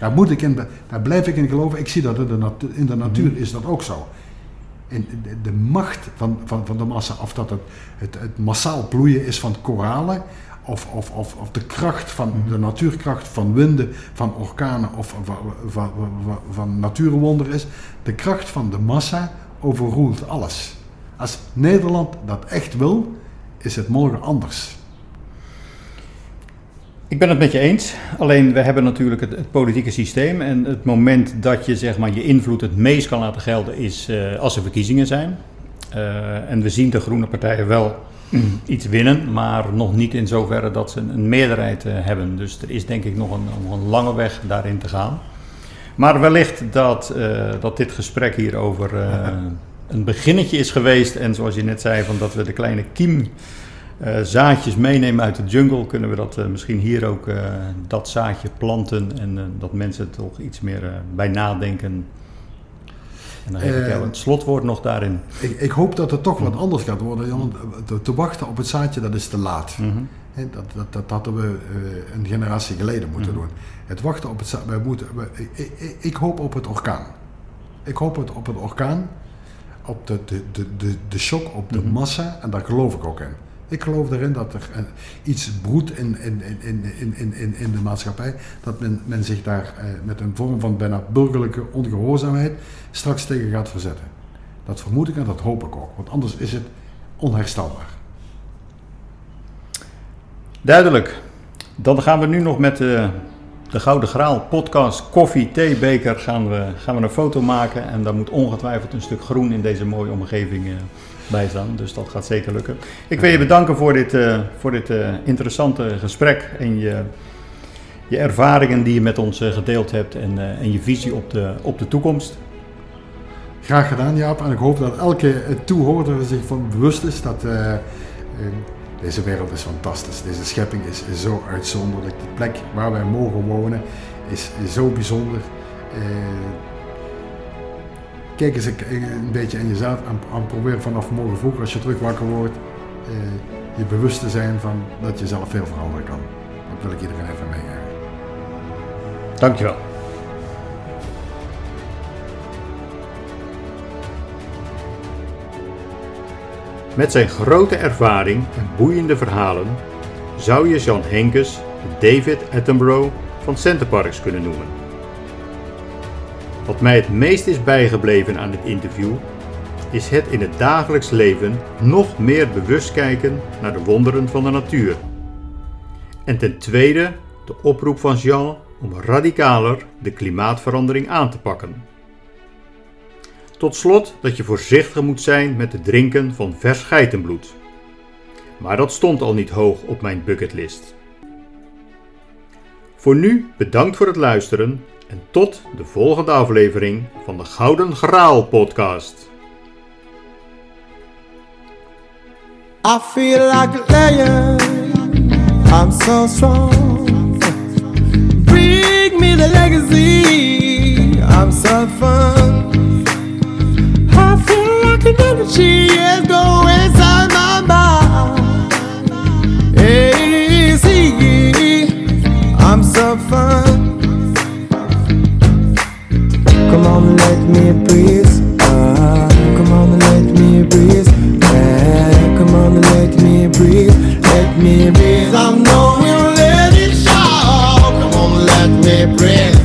Daar, moet ik in, daar blijf ik in geloven. Ik zie dat in de, natu- in de natuur is dat ook zo. En de, macht van, van, van de massa, of dat het, het, het massaal bloeien is van koralen, of, of, of, of de kracht van de natuurkracht van winden, van orkanen of van, van, van, van natuurwonder is, de kracht van de massa overroelt alles. Als Nederland dat echt wil, is het morgen anders. Ik ben het met je eens. Alleen we hebben natuurlijk het, het politieke systeem. En het moment dat je zeg maar, je invloed het meest kan laten gelden is eh, als er verkiezingen zijn. Eh, en we zien de groene partijen wel (clears throat) iets winnen, maar nog niet in zoverre dat ze een, een meerderheid eh, hebben. Dus er is denk ik nog een, nog een lange weg daarin te gaan. Maar wellicht dat, dat dit gesprek hierover (laughs) een beginnetje is geweest. En zoals je net zei, van dat we de kleine kiem eh, zaadjes meenemen uit de jungle, kunnen we dat eh, misschien hier ook eh, dat zaadje planten en dat mensen toch iets meer bij nadenken. En dan geef ik jou het slotwoord nog daarin. Ik, ik hoop dat het toch wat anders gaat worden. Jan, te, te wachten op het zaadje, dat is te laat. Mhm. Dat, dat, dat hadden we een generatie geleden moeten Mhm. doen. Het wachten op het zaadje. Wij moeten, wij- ik, ik, ik hoop op het orkaan. Ik hoop het op het orkaan. Op de, de, de, de, de shock op de Mhm. massa. En daar geloof ik ook in. Ik geloof erin dat er eh, iets broedt in, in, in, in, in, in, de maatschappij, dat men, men zich daar eh, met een vorm van bijna burgerlijke ongehoorzaamheid straks tegen gaat verzetten. Dat vermoed ik en dat hoop ik ook, want anders is het onherstelbaar. Duidelijk. Dan gaan we nu nog met de, de Gouden Graal podcast koffie, thee, beker gaan we, gaan we een foto maken. En daar moet ongetwijfeld een stuk groen in deze mooie omgeving uh, bij staan. Dus dat gaat zeker lukken. Ik wil je bedanken voor dit, uh, voor dit uh, interessante gesprek en je, je ervaringen die je met ons gedeeld hebt en, en je visie op de, op de toekomst. Graag gedaan Jaap en ik hoop dat elke toehoorder zich van bewust is dat deze wereld is fantastisch. Deze schepping is, zo uitzonderlijk. De plek waar wij mogen wonen is, zo bijzonder. Kijk eens een, beetje in jezelf en, probeer vanaf morgen vroeg, als je terug wakker wordt, uh, je bewust te zijn van dat je zelf veel veranderen kan. Dat wil ik iedereen even meegeven. Dankjewel. Met zijn grote ervaring en boeiende verhalen zou je Jan Henkes David Attenborough van Centerparks kunnen noemen. Wat mij het meest is bijgebleven aan dit interview is het in het dagelijks leven nog meer bewust kijken naar de wonderen van de natuur. En ten tweede de oproep van Jean om radicaler de klimaatverandering aan te pakken. Tot slot dat je voorzichtig moet zijn met het drinken van vers geitenbloed. Maar dat stond al niet hoog op mijn bucketlist. Voor nu bedankt voor het luisteren en tot de volgende aflevering van de Gouden Graal podcast. I feel like a lion. I'm so strong. Bring me the legacy. I'm so fun. I feel like an energy is going inside my mind. Easy. I'm so fun. on, let me breathe. Uh, come on, let me breathe. Come on, let me breathe. Let me breathe. I know we'll let it show. Come on, let me breathe.